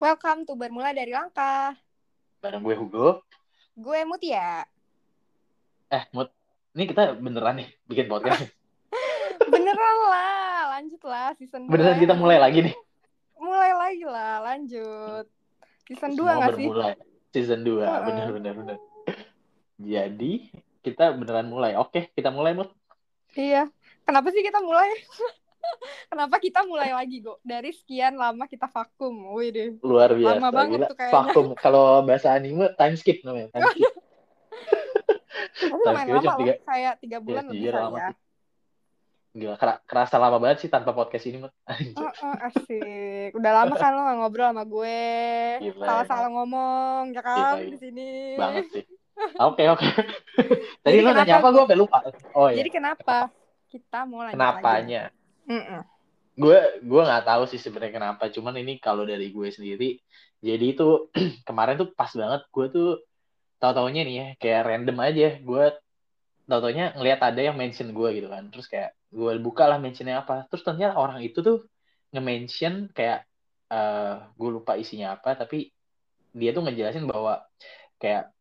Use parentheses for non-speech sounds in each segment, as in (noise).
Welcome to Bermula dari Langkah. Bareng gue Hugo. Gue Mutia. Eh, Mut, ini kita beneran nih bikin podcast. (laughs) Beneran lah, lanjut lah season 2. beneran kita mulai lagi nih. Mulai lagi lah, lanjut. Season 2 Semua gak sih? bermulai. Season 2, Heeh. bener bener bener. Jadi, kita beneran mulai. Oke, kita mulai, Mut. Iya. Kenapa sih kita mulai? (laughs) Kenapa kita mulai lagi, Go? Dari sekian lama kita vakum. Wih deh. Luar biasa. Lama banget Gila. tuh kayaknya. Vakum. Kalau bahasa anime, time skip namanya. Time skip. (laughs) Tapi lumayan lama tiga-. Kayak 3 bulan Iya, lebih iya, kali lama ya. Gila, kera- kerasa lama banget sih tanpa podcast ini. Anjir. Heeh, asik. Udah lama kan lo gak ngobrol sama gue. Salah-salah ngomong, ya kan? Di sini. Banget sih. Oke, oke. (laughs) Tadi Jadi lu nanya apa? Gue sampai lupa. Oh iya. Jadi kenapa kita mau lanjut lagi? Kenapanya? Mm-mm. Gue gue nggak tahu sih sebenarnya kenapa cuman ini kalau dari gue sendiri jadi itu (clears throat) kemarin tuh pas banget gue tuh tau taunya nih ya kayak random aja gue tau taunya ngelihat ada yang mention gue gitu kan terus kayak gue buka lah mentionnya apa terus ternyata orang itu tuh nge-mention kayak eh gue lupa isinya apa tapi dia tuh ngejelasin bahwa kayak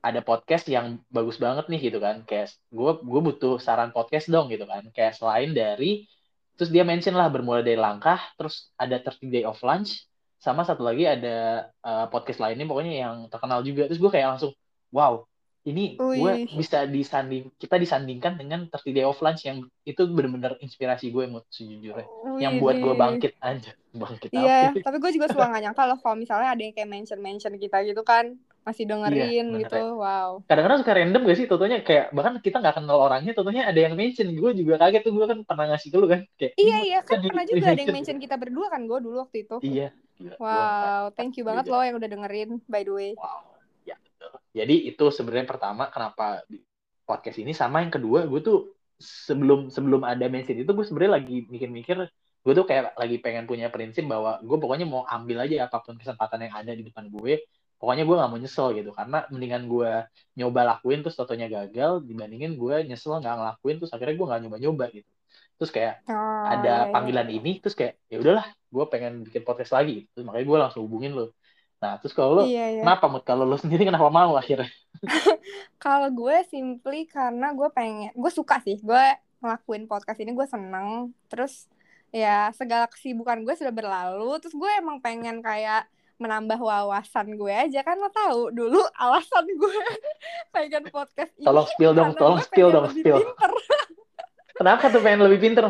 ada podcast yang bagus banget nih gitu kan. Kayak gue gue butuh saran podcast dong gitu kan. Kayak selain dari terus dia mention lah bermula dari langkah terus ada 30 day of lunch sama satu lagi ada uh, podcast lainnya pokoknya yang terkenal juga. Terus gue kayak langsung wow ini gue bisa disanding kita disandingkan dengan 30 day of lunch yang itu bener-bener inspirasi gue mood sejujurnya. Yang buat gue bangkit aja bangkit Iya, apa tapi gue juga suka gak nyangka loh kalau misalnya ada yang kayak mention-mention kita gitu kan. Masih dengerin bener gitu, wow. kadang-kadang suka random gak sih totonya kayak bahkan kita nggak kenal orangnya totonya ada yang mention gue juga kaget tuh gue kan pernah ngasih ke lu kan kayak Iya, "Ini iya, kan di- pernah juga ada yang (laughs) mention kita berdua kan gue dulu waktu itu. iya Wow, thank you banget loh yang udah dengerin, by the way. wow ya betul. jadi itu sebenarnya pertama kenapa di podcast ini sama yang kedua gue tuh sebelum sebelum ada mention itu gue sebenarnya lagi mikir-mikir gue tuh kayak lagi pengen punya prinsip bahwa gue pokoknya mau ambil aja apa pun kesempatan yang ada di depan gue pokoknya gue nggak mau nyesel gitu karena mendingan gue nyoba lakuin terus totonya gagal dibandingin gue nyesel nggak ngelakuin terus akhirnya gue nggak nyoba-nyoba gitu terus kayak Oh, ada iya, iya. panggilan ini terus kayak ya udahlah gue pengen bikin podcast lagi terus makanya gue langsung hubungin lo nah terus kalau lo Iya, iya. kenapa mut kalau lo sendiri kenapa mau akhirnya (laughs) Kalau gue simply karena gue pengen, gue suka sih, gue ngelakuin podcast ini gue seneng. Terus ya segala kesibukan gue sudah berlalu. Terus gue emang pengen kayak menambah wawasan gue aja kan lo tahu dulu alasan gue (laughs) pengen podcast ini tolong spill dong tolong spill dong spill. pinter. (laughs) Kenapa tuh pengen lebih pinter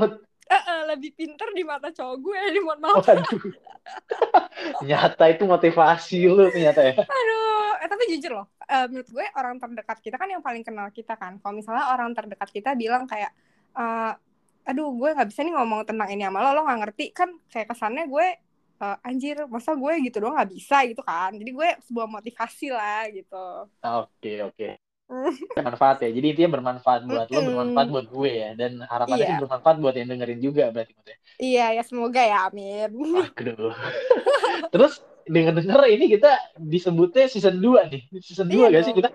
Eh, eh, lebih pinter di mata cowok gue ini mohon maaf waduh. (laughs) Nyata itu motivasi lo ternyata ya. Aduh eh tapi jujur loh eh, menurut gue orang terdekat kita kan yang paling kenal kita kan. Kalau misalnya orang terdekat kita bilang kayak eh, aduh gue nggak bisa nih ngomong tentang ini sama lo lo nggak ngerti. Kan kayak kesannya gue eh, anjir masa gue gitu doang nggak bisa gitu kan. Jadi gue sebuah motivasi lah gitu. Oke oke. (laughs) Bermanfaat ya. Jadi intinya bermanfaat buat lo Mm-mm. bermanfaat buat gue ya. Dan harapannya Iya. sih bermanfaat buat yang dengerin juga berarti Mut, ya. Iya ya semoga ya amin. (laughs) Aduh. (laughs) terus denger denger ini kita disebutnya season 2 nih. Season 2 Iya gak sih kita?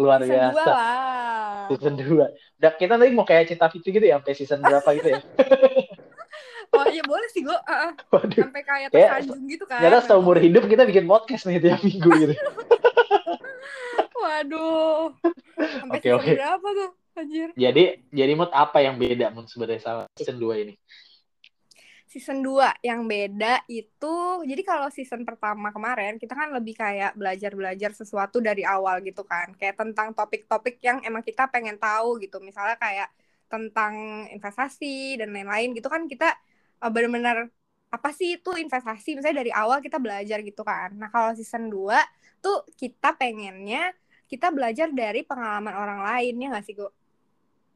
Luar season dua biasa. lah. Season 2 udah kita nanti mau kayak cinta Fitri gitu ya sampai season berapa gitu ya oh iya boleh sih gue waduh. Sampai kayak tersanjung gitu kan ternyata seumur hidup kita bikin podcast nih tiap minggu gitu. (laughs) Waduh. Sampai Oke, season oke. berapa tuh anjir? Jadi jadi mood apa yang beda mood sebenarnya sama season 2 ini? Season 2 yang beda itu jadi kalau season pertama kemarin kita kan lebih kayak belajar-belajar sesuatu dari awal gitu kan. Kayak tentang topik-topik yang emang kita pengen tahu gitu. Misalnya kayak tentang investasi dan lain-lain gitu kan kita uh, benar-benar apa sih itu investasi? Misalnya dari awal kita belajar gitu kan. Nah kalau season 2 tuh kita pengennya kita belajar dari pengalaman orang lain ya nggak sih gue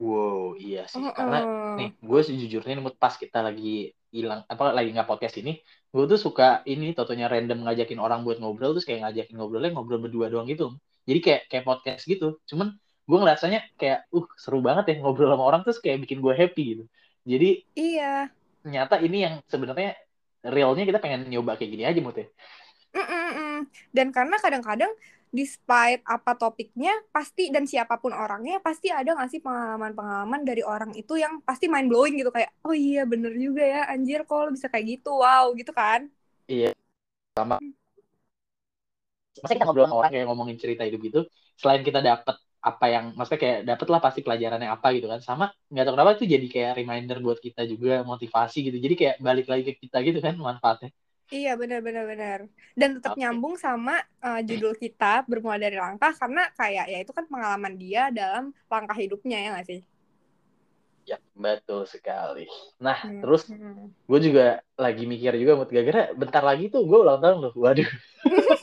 wow iya sih. Karena nih gue sejujurnya nih pas kita lagi hilang apa lagi nggak podcast ini gue tuh suka ini totonya random ngajakin orang buat ngobrol terus kayak ngajakin ngobrolnya ngobrol berdua doang gitu. Jadi kayak kayak podcast gitu. Cuman gue ngerasanya kayak uh seru banget ya ngobrol sama orang terus kayak bikin gue happy gitu. Jadi iya ternyata ini yang sebenarnya realnya kita pengen nyoba kayak gini aja ya Mm-mm-mm. Dan karena kadang-kadang despite apa topiknya pasti dan siapa pun orangnya pasti ada nggak sih pengalaman-pengalaman dari orang itu yang pasti mind blowing gitu kayak oh iya bener juga ya anjir kok lo bisa kayak gitu wow gitu kan Iya. sama masa kita ngobrol sama orang kayak ngomongin cerita hidup gitu selain kita dapet apa yang maksudnya kayak dapet lah pasti pelajarannya apa gitu kan sama nggak tahu kenapa itu jadi kayak reminder buat kita juga motivasi gitu jadi kayak balik lagi ke kita gitu kan manfaatnya Iya benar benar benar. Dan tetap okay. nyambung sama uh, judul kita bermula dari langkah karena kayak ya itu kan pengalaman dia dalam langkah hidupnya ya nggak sih? Ya betul sekali. Nah hmm. terus hmm. gue juga lagi mikir juga mau gara-gara bentar lagi tuh gue ulang tahun loh. Waduh. (laughs)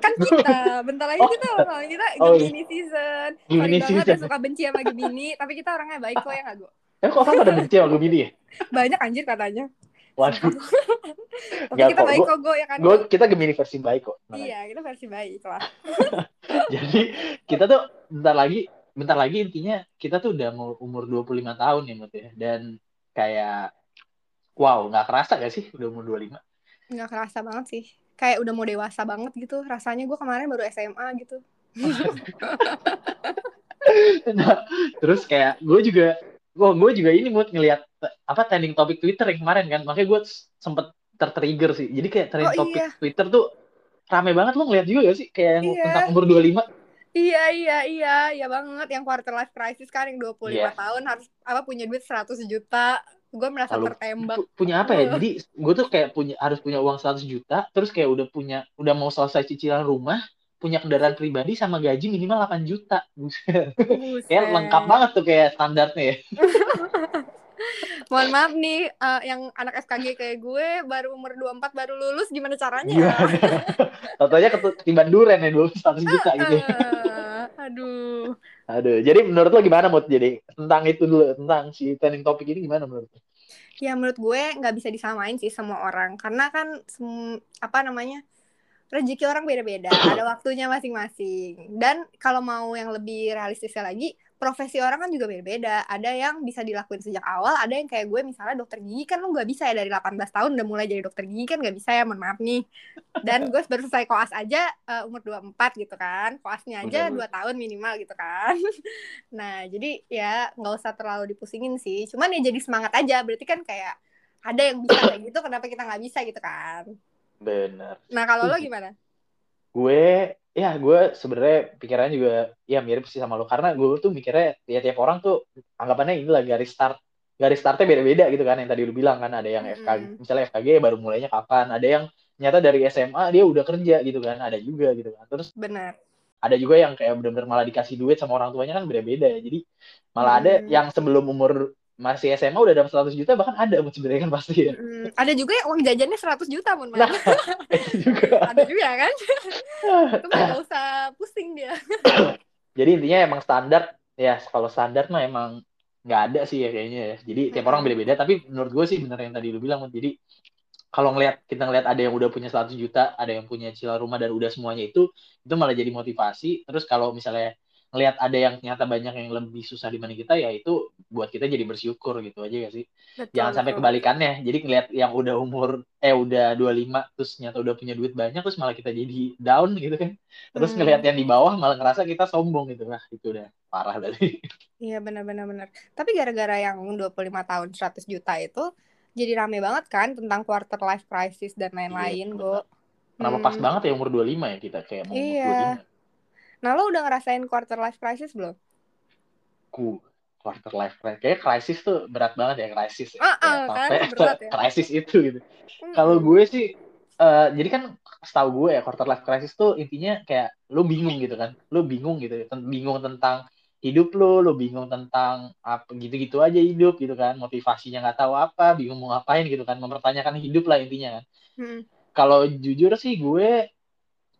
kan (laughs) kita bentar lagi oh. kita ulang tahun kita oh, Gemini iya. season. Gemini Sorry banget ya suka benci sama Gemini tapi kita orangnya baik kok ya nggak gue. Eh kok kan pada benci sama Gemini ya? (laughs) Banyak anjir katanya. Waduh. (laughs) Tapi Gak kita kok. baik kok, Go, ya kan? Gue, kita Gemini versi baik kok. Iya, kita versi baik lah. Jadi, kita tuh bentar lagi, bentar lagi intinya kita tuh udah mau umur 25 tahun ya, Mut ya. Dan kayak, wow, nggak kerasa gak sih udah umur 25? Nggak kerasa banget sih. Kayak udah mau dewasa banget gitu. Rasanya gue kemarin baru SMA gitu. (laughs) nah, terus kayak gue juga gue gue juga ini mood ngelihat apa trending topik Twitter yang kemarin kan makanya gue sempet tertrigger sih jadi kayak trending oh, topik iya. Twitter tuh rame banget lo ngeliat juga gak sih kayak yang iya. tentang umur 25 Iya iya iya iya banget yang quarter life crisis kan yang 25 yeah. tahun harus apa punya duit 100 juta gue merasa Lalu, tertembak punya apa ya (laughs) jadi gue tuh kayak punya harus punya uang 100 juta terus kayak udah punya udah mau selesai cicilan rumah punya kendaraan pribadi sama gaji minimal 8 juta. Buset. Kayak lengkap banget tuh kayak standarnya ya. (laughs) Mohon maaf nih uh, yang anak SKG kayak gue baru umur 24 baru lulus gimana caranya? (laughs) Gimana? Contohnya ketiban duren ya 21 juta gitu. Uh, aduh. Aduh, jadi menurut lo gimana mood jadi tentang itu dulu tentang si trending topik ini gimana menurut lo? Ya menurut gue nggak bisa disamain sih semua orang karena kan apa namanya rezeki orang beda-beda, (coughs) ada waktunya masing-masing. Dan kalau mau yang lebih realistisnya lagi, profesi orang kan juga beda-beda. Ada yang bisa dilakuin sejak awal, ada yang kayak gue misalnya dokter gigi kan lu gak bisa ya dari 18 tahun udah mulai jadi dokter gigi kan gak bisa ya, mohon maaf nih. Dan gue baru selesai koas aja uh, umur 24 gitu kan. Koasnya aja dua tahun minimal gitu kan. (laughs) nah, jadi ya nggak usah terlalu dipusingin sih. Cuman ya jadi semangat aja, berarti kan kayak ada yang bisa kayak gitu, kenapa kita nggak bisa gitu kan. Benar. Nah kalau lo gimana? Gue ya gue sebenarnya pikirannya juga ya mirip sih sama lo. Karena gue tuh mikirnya ya tiap orang tuh anggapannya ini lah garis start garis startnya beda-beda gitu kan yang tadi lu bilang kan. Ada yang mm. FKG misalnya FKG baru mulainya kapan. Ada yang nyata dari SMA dia udah kerja gitu kan. Ada juga gitu kan. Terus benar. ada juga yang kayak benar-benar malah dikasih duit sama orang tuanya kan beda-beda ya. Jadi malah hmm. ada yang sebelum umur masih SMA udah dapat 100 juta bahkan ada sebenarnya kan pasti ya. Hmm, ada juga yang uang jajannya 100 juta pun nah, (laughs) juga. ada juga kan. (laughs) Itu nggak usah pusing dia. (coughs) Jadi intinya emang standar ya kalau standar mah emang nggak ada sih ya kayaknya ya. Jadi tiap hmm. orang beda-beda tapi menurut gue sih bener yang tadi lu bilang jadi kalau ngelihat kita ngelihat ada yang udah punya 100 juta, ada yang punya cicilan rumah dan udah semuanya itu itu malah jadi motivasi. Terus kalau misalnya ngelihat ada yang ternyata banyak yang lebih susah dibanding kita ya itu buat kita jadi bersyukur gitu aja ya sih. Betul, Jangan betul. sampai kebalikannya. Jadi ngelihat yang udah umur eh udah 25 terus ternyata udah punya duit banyak terus malah kita jadi down gitu kan. Terus hmm. ngelihat yang di bawah malah ngerasa kita sombong gitu. lah itu udah parah dari. Iya benar-benar benar. Tapi gara-gara yang 25 tahun 100 juta itu jadi rame banget kan tentang quarter life crisis dan lain-lain, iya, Kenapa hmm. pas banget ya umur 25 ya kita kayak mau iya. 25 Nah, lo udah ngerasain quarter life crisis belum? Ku quarter life crisis. Kayaknya crisis tuh berat banget ya, crisis. Ah, uh, kan? berat ya. (laughs) Crisis itu gitu. Hmm. Kalau gue sih, uh, jadi kan setahu gue ya, quarter life crisis tuh intinya kayak lo bingung gitu kan. Lo bingung gitu, bingung tentang hidup lo, lo bingung tentang apa gitu-gitu aja hidup gitu kan, motivasinya nggak tahu apa, bingung mau ngapain gitu kan, mempertanyakan hidup lah intinya kan. Hmm. Kalau jujur sih gue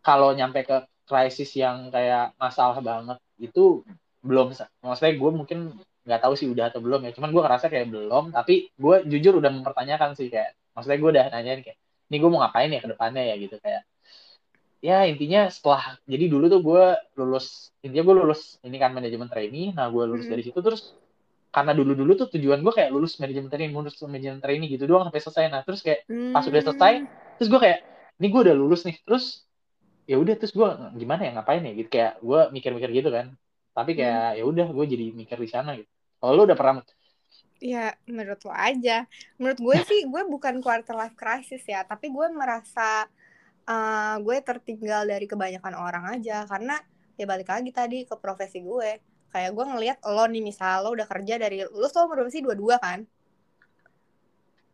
kalau nyampe ke krisis yang kayak masalah banget itu belum maksudnya gue mungkin nggak tahu sih udah atau belum ya cuman gue ngerasa kayak belum tapi gue jujur udah mempertanyakan sih kayak maksudnya gue udah nanyain kayak ini gue mau ngapain ya ke depannya ya gitu kayak ya intinya setelah jadi dulu tuh gue lulus intinya gue lulus ini kan manajemen trainee nah gue lulus hmm. dari situ terus karena dulu dulu tuh tujuan gue kayak lulus manajemen trainee lulus manajemen trainee gitu doang sampai selesai nah terus kayak hmm. pas udah selesai terus gue kayak ini gue udah lulus nih terus ya udah terus gue gimana ya ngapain ya? Gitu kayak gue mikir-mikir gitu kan. Tapi kayak hmm. ya udah gue jadi mikir di sana gitu. Kalau lu udah pernah? Ya, menurut lo aja. Menurut gue sih, gue bukan quarter life crisis ya, tapi gue merasa uh, gue tertinggal dari kebanyakan orang aja. Karena ya balik lagi tadi ke profesi gue. Kayak gue ngelihat lo nih misal lo udah kerja dari lo tuh umur berapa sih? dua-dua kan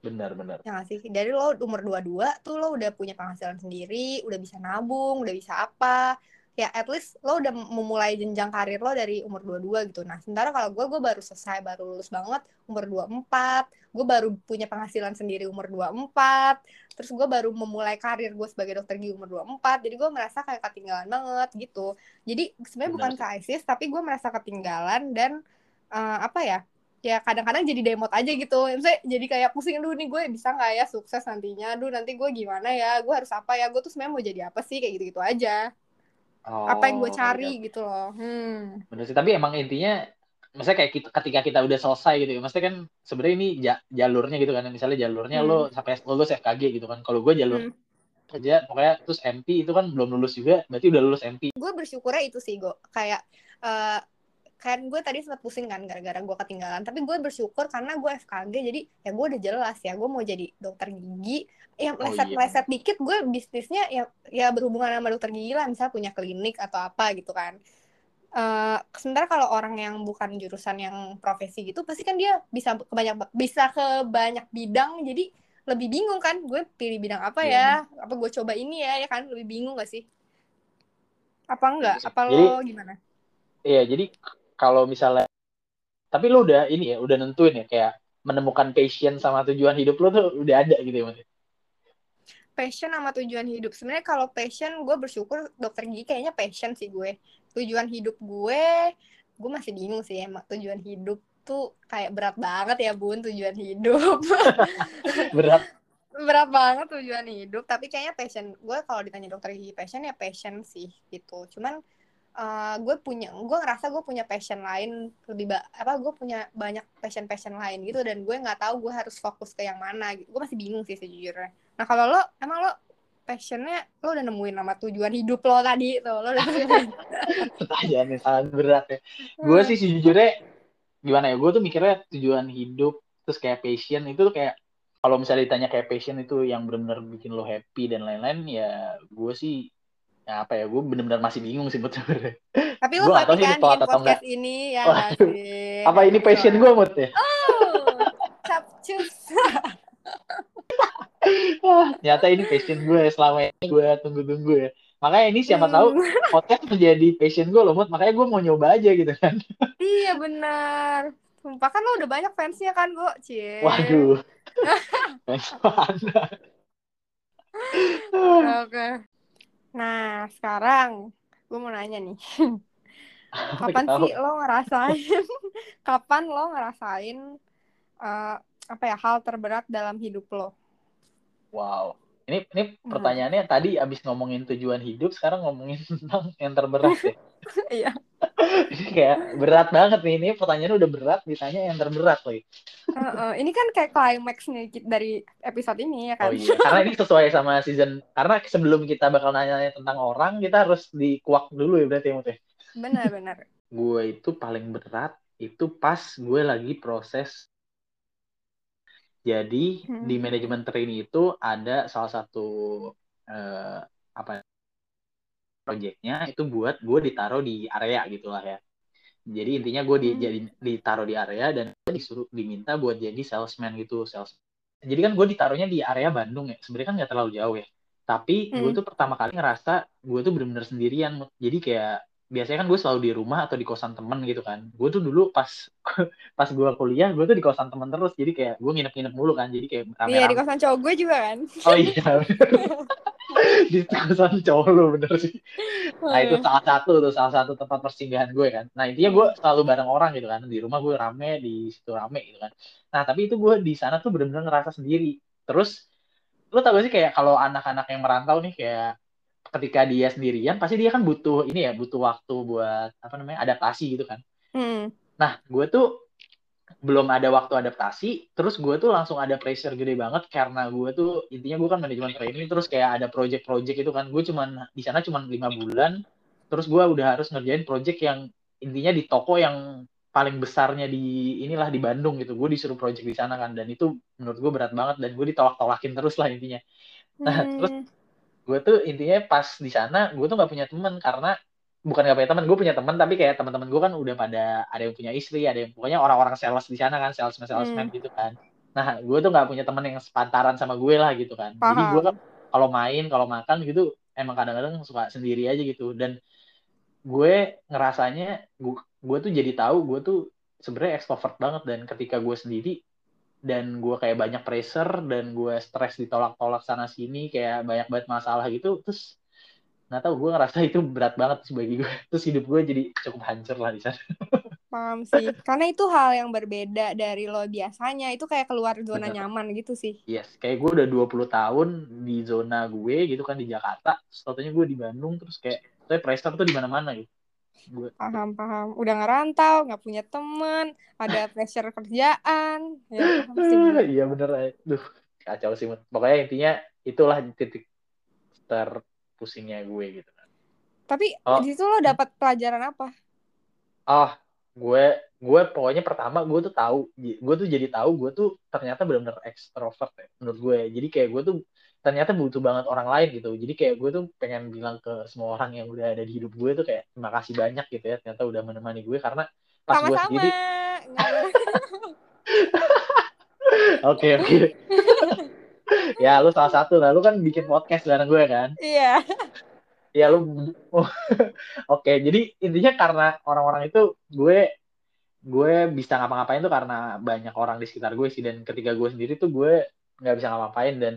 benar benar. Ya gak sih? Dari lo umur dua-dua tuh lo udah punya penghasilan sendiri udah bisa nabung udah bisa apa. Ya at least lo udah memulai jenjang karir lo dari umur 22 gitu. Nah, sementara kalau gue, gue baru selesai, baru lulus banget umur 24, gue baru punya penghasilan sendiri umur 24, terus gue baru memulai karir gue sebagai dokter gigi umur 24, jadi gue merasa kayak ketinggalan banget gitu. Jadi sebenarnya bukan krisis, tapi gue merasa ketinggalan dan uh, apa ya, ya kadang-kadang jadi demot aja gitu. Misalnya jadi kayak pusing dulu nih gue bisa nggak ya sukses nantinya? Aduh nanti gue gimana ya? Gue harus apa ya? Gue tuh sebenarnya mau jadi apa sih? Kayak gitu-gitu aja. Oh, apa yang gue oh, cari ya. gitu loh. Hmm. bener sih tapi emang intinya maksudnya kayak kita, ketika kita udah selesai gitu ya maksudnya kan sebenarnya ini jalurnya gitu kan misalnya jalurnya hmm. lo sampai lulus FKG gitu kan kalau gue jalur hmm. kerja pokoknya terus MP itu kan belum lulus juga berarti udah lulus MP gue bersyukurnya itu sih gue kayak uh, kan gue tadi sempat pusing kan gara-gara gue ketinggalan tapi gue bersyukur karena gue FKG jadi ya gue udah jelas ya gue mau jadi dokter gigi. Ya leset oh, iya. dikit gue bisnisnya ya ya berhubungan sama dokter gigi lah misal punya klinik atau apa gitu kan. Uh, sementara kalau orang yang bukan jurusan yang profesi gitu pasti kan dia bisa ke banyak bisa ke banyak bidang jadi lebih bingung kan gue pilih bidang apa ya? Apa gue coba ini ya ya kan? Lebih bingung gak sih? Apa enggak apa jadi, lo gimana? iya jadi kalau misalnya tapi lo udah ini ya udah nentuin ya kayak menemukan passion sama tujuan hidup lo tuh udah ada gitu ya maksudnya passion sama tujuan hidup. Sebenarnya kalau passion gue bersyukur dokter gigi kayaknya passion sih gue. Tujuan hidup gue gue masih bingung sih emang tujuan hidup tuh kayak berat banget ya bun tujuan hidup. (laughs) Berat. Berat banget tujuan hidup. Tapi kayaknya passion gue kalau ditanya dokter gigi passion ya passion sih gitu. Cuman uh, gue punya gue ngerasa gue punya passion lain lebih ba apa gue punya banyak passion passion lain gitu dan gue nggak tahu gue harus fokus ke yang mana gitu. Gue masih bingung sih sejujurnya. Nah kalau lo emang lo passionnya lo udah nemuin nama tujuan hidup lo tadi tuh lo udah pertanyaan yang sangat berat ya. Gue sih sejujurnya gimana ya gue tuh mikirnya tujuan hidup terus kayak passion itu tuh kayak kalau misalnya ditanya kayak passion itu yang benar-benar bikin lo happy dan lain-lain ya gue sih ya apa ya gue bener-bener masih bingung sih buat sebenarnya (laughs) tapi lo gak tau sih podcast atau enggak. ini ya sih (laughs) apa ini passion gue mut ya? Oh capcus (laughs) ternyata ini passion gue selama ini gue tunggu-tunggu ya. Makanya ini siapa hmm. tahu podcast menjadi passion gue loh mut. Makanya gue mau nyoba aja gitu kan. Iya benar. Sumpah kan lo udah banyak fansnya kan gue cie waduh. Fans mana? Oke Nah, sekarang gue mau nanya nih. (laughs) kapan sih lo ngerasain (laughs) kapan lo ngerasain uh, apa ya hal terberat dalam hidup lo? Wow. Ini ini hmm. pertanyaannya tadi abis ngomongin tujuan hidup, sekarang ngomongin (laughs) tentang yang terberat ya. Iya. (laughs) ini kayak berat banget nih ini pertanyaannya udah berat ditanya yang terberat lagi uh, uh, ini kan kayak climax nih dari episode ini ya kan? Oh iya karena ini sesuai sama season karena sebelum kita bakal nanya tentang orang kita harus dikuak dulu ya berarti ya? Benar-benar (laughs) gue itu paling berat itu pas gue lagi proses. Jadi hmm. di manajemen training itu ada salah satu uh, apa projectnya itu buat gue ditaruh di area gitulah ya jadi intinya gue di, hmm. jadi ditaruh di area dan disuruh diminta buat jadi salesman gitu sales jadi kan gue ditaruhnya di area Bandung ya sebenarnya kan nggak terlalu jauh ya tapi hmm. gue tuh pertama kali ngerasa gue tuh bener-bener sendirian jadi kayak biasanya kan gue selalu di rumah atau di kosan temen gitu kan. Gue tuh dulu pas (laughs) pas gue kuliah gue tuh di kosan temen terus. Jadi kayak gue nginep-nginep mulu kan jadi kayak iya di kosan cowok gue juga kan. Oh iya di kosan cowok lu bener sih. Nah itu salah satu tuh salah satu tempat persinggahan gue kan. Nah intinya gue selalu bareng orang gitu kan. Di rumah gue rame di situ rame gitu kan. Nah tapi itu gue di sana tuh bener-bener ngerasa sendiri. Terus lu tau gak sih kayak kalau anak-anak yang merantau nih kayak ketika dia sendirian pasti dia kan butuh ini ya butuh waktu buat apa namanya adaptasi gitu kan hmm. nah gue tuh belum ada waktu adaptasi terus gue tuh langsung ada pressure gede banget karena gue tuh intinya gue kan manajemen training terus kayak ada project-project itu kan gue cuman di sana cuman lima bulan terus gue udah harus ngerjain project yang intinya di toko yang paling besarnya di inilah di Bandung gitu gue disuruh project di sana kan dan itu menurut gue berat banget dan gue ditolak-tolakin terus lah intinya nah hmm. terus gue tuh intinya pas di sana gue tuh nggak punya teman karena bukan gak punya teman gue punya teman tapi kayak teman-teman gue kan udah pada ada yang punya istri ada yang pokoknya orang-orang sales di sana kan salesman salesman hmm. gitu kan nah gue tuh nggak punya teman yang sepantaran sama gue lah gitu kan Paham. jadi gue kan kalau main kalau makan gitu emang kadang-kadang suka sendiri aja gitu dan gue ngerasanya gue, gue tuh jadi tahu gue tuh sebenarnya extrovert banget dan ketika gue sendiri dan gue kayak banyak pressure dan gue stres ditolak-tolak sana sini kayak banyak banget masalah gitu terus nggak tahu gue ngerasa itu berat banget sih bagi gue (laughs) terus hidup gue jadi cukup hancur lah di sana. (laughs) Paham sih karena itu hal yang berbeda dari lo biasanya itu kayak keluar zona Bener. nyaman gitu sih. Yes kayak gue udah 20 tahun di zona gue gitu kan di Jakarta satunya gue di Bandung terus kayak saya pressure tuh di mana-mana gitu gue paham paham udah ngerantau nggak punya temen ada (laughs) pressure kerjaan ya (laughs) iya bener ya duh kacau sih pokoknya intinya itulah titik ter pusingnya gue gitu kan. Tapi oh. di situ lo dapat pelajaran apa? Oh, gue gue pokoknya pertama gue tuh tahu gue tuh jadi tahu gue tuh ternyata benar-benar ekstrovert ya menurut gue jadi kayak gue tuh ternyata butuh banget orang lain gitu. Jadi kayak gue tuh pengen bilang ke semua orang yang udah ada di hidup gue tuh kayak terima kasih banyak gitu ya. Ternyata udah menemani gue karena pas gue sendiri (laughs) oke oke. Ya lu salah satu. Lah lu kan bikin podcast bareng gue kan? Iya. Ya lu (laughs) oke. Jadi intinya karena orang-orang itu gue gue bisa ngapa-ngapain tuh karena banyak orang di sekitar gue sih. Dan ketika gue sendiri tuh gue nggak bisa ngapa-ngapain. Dan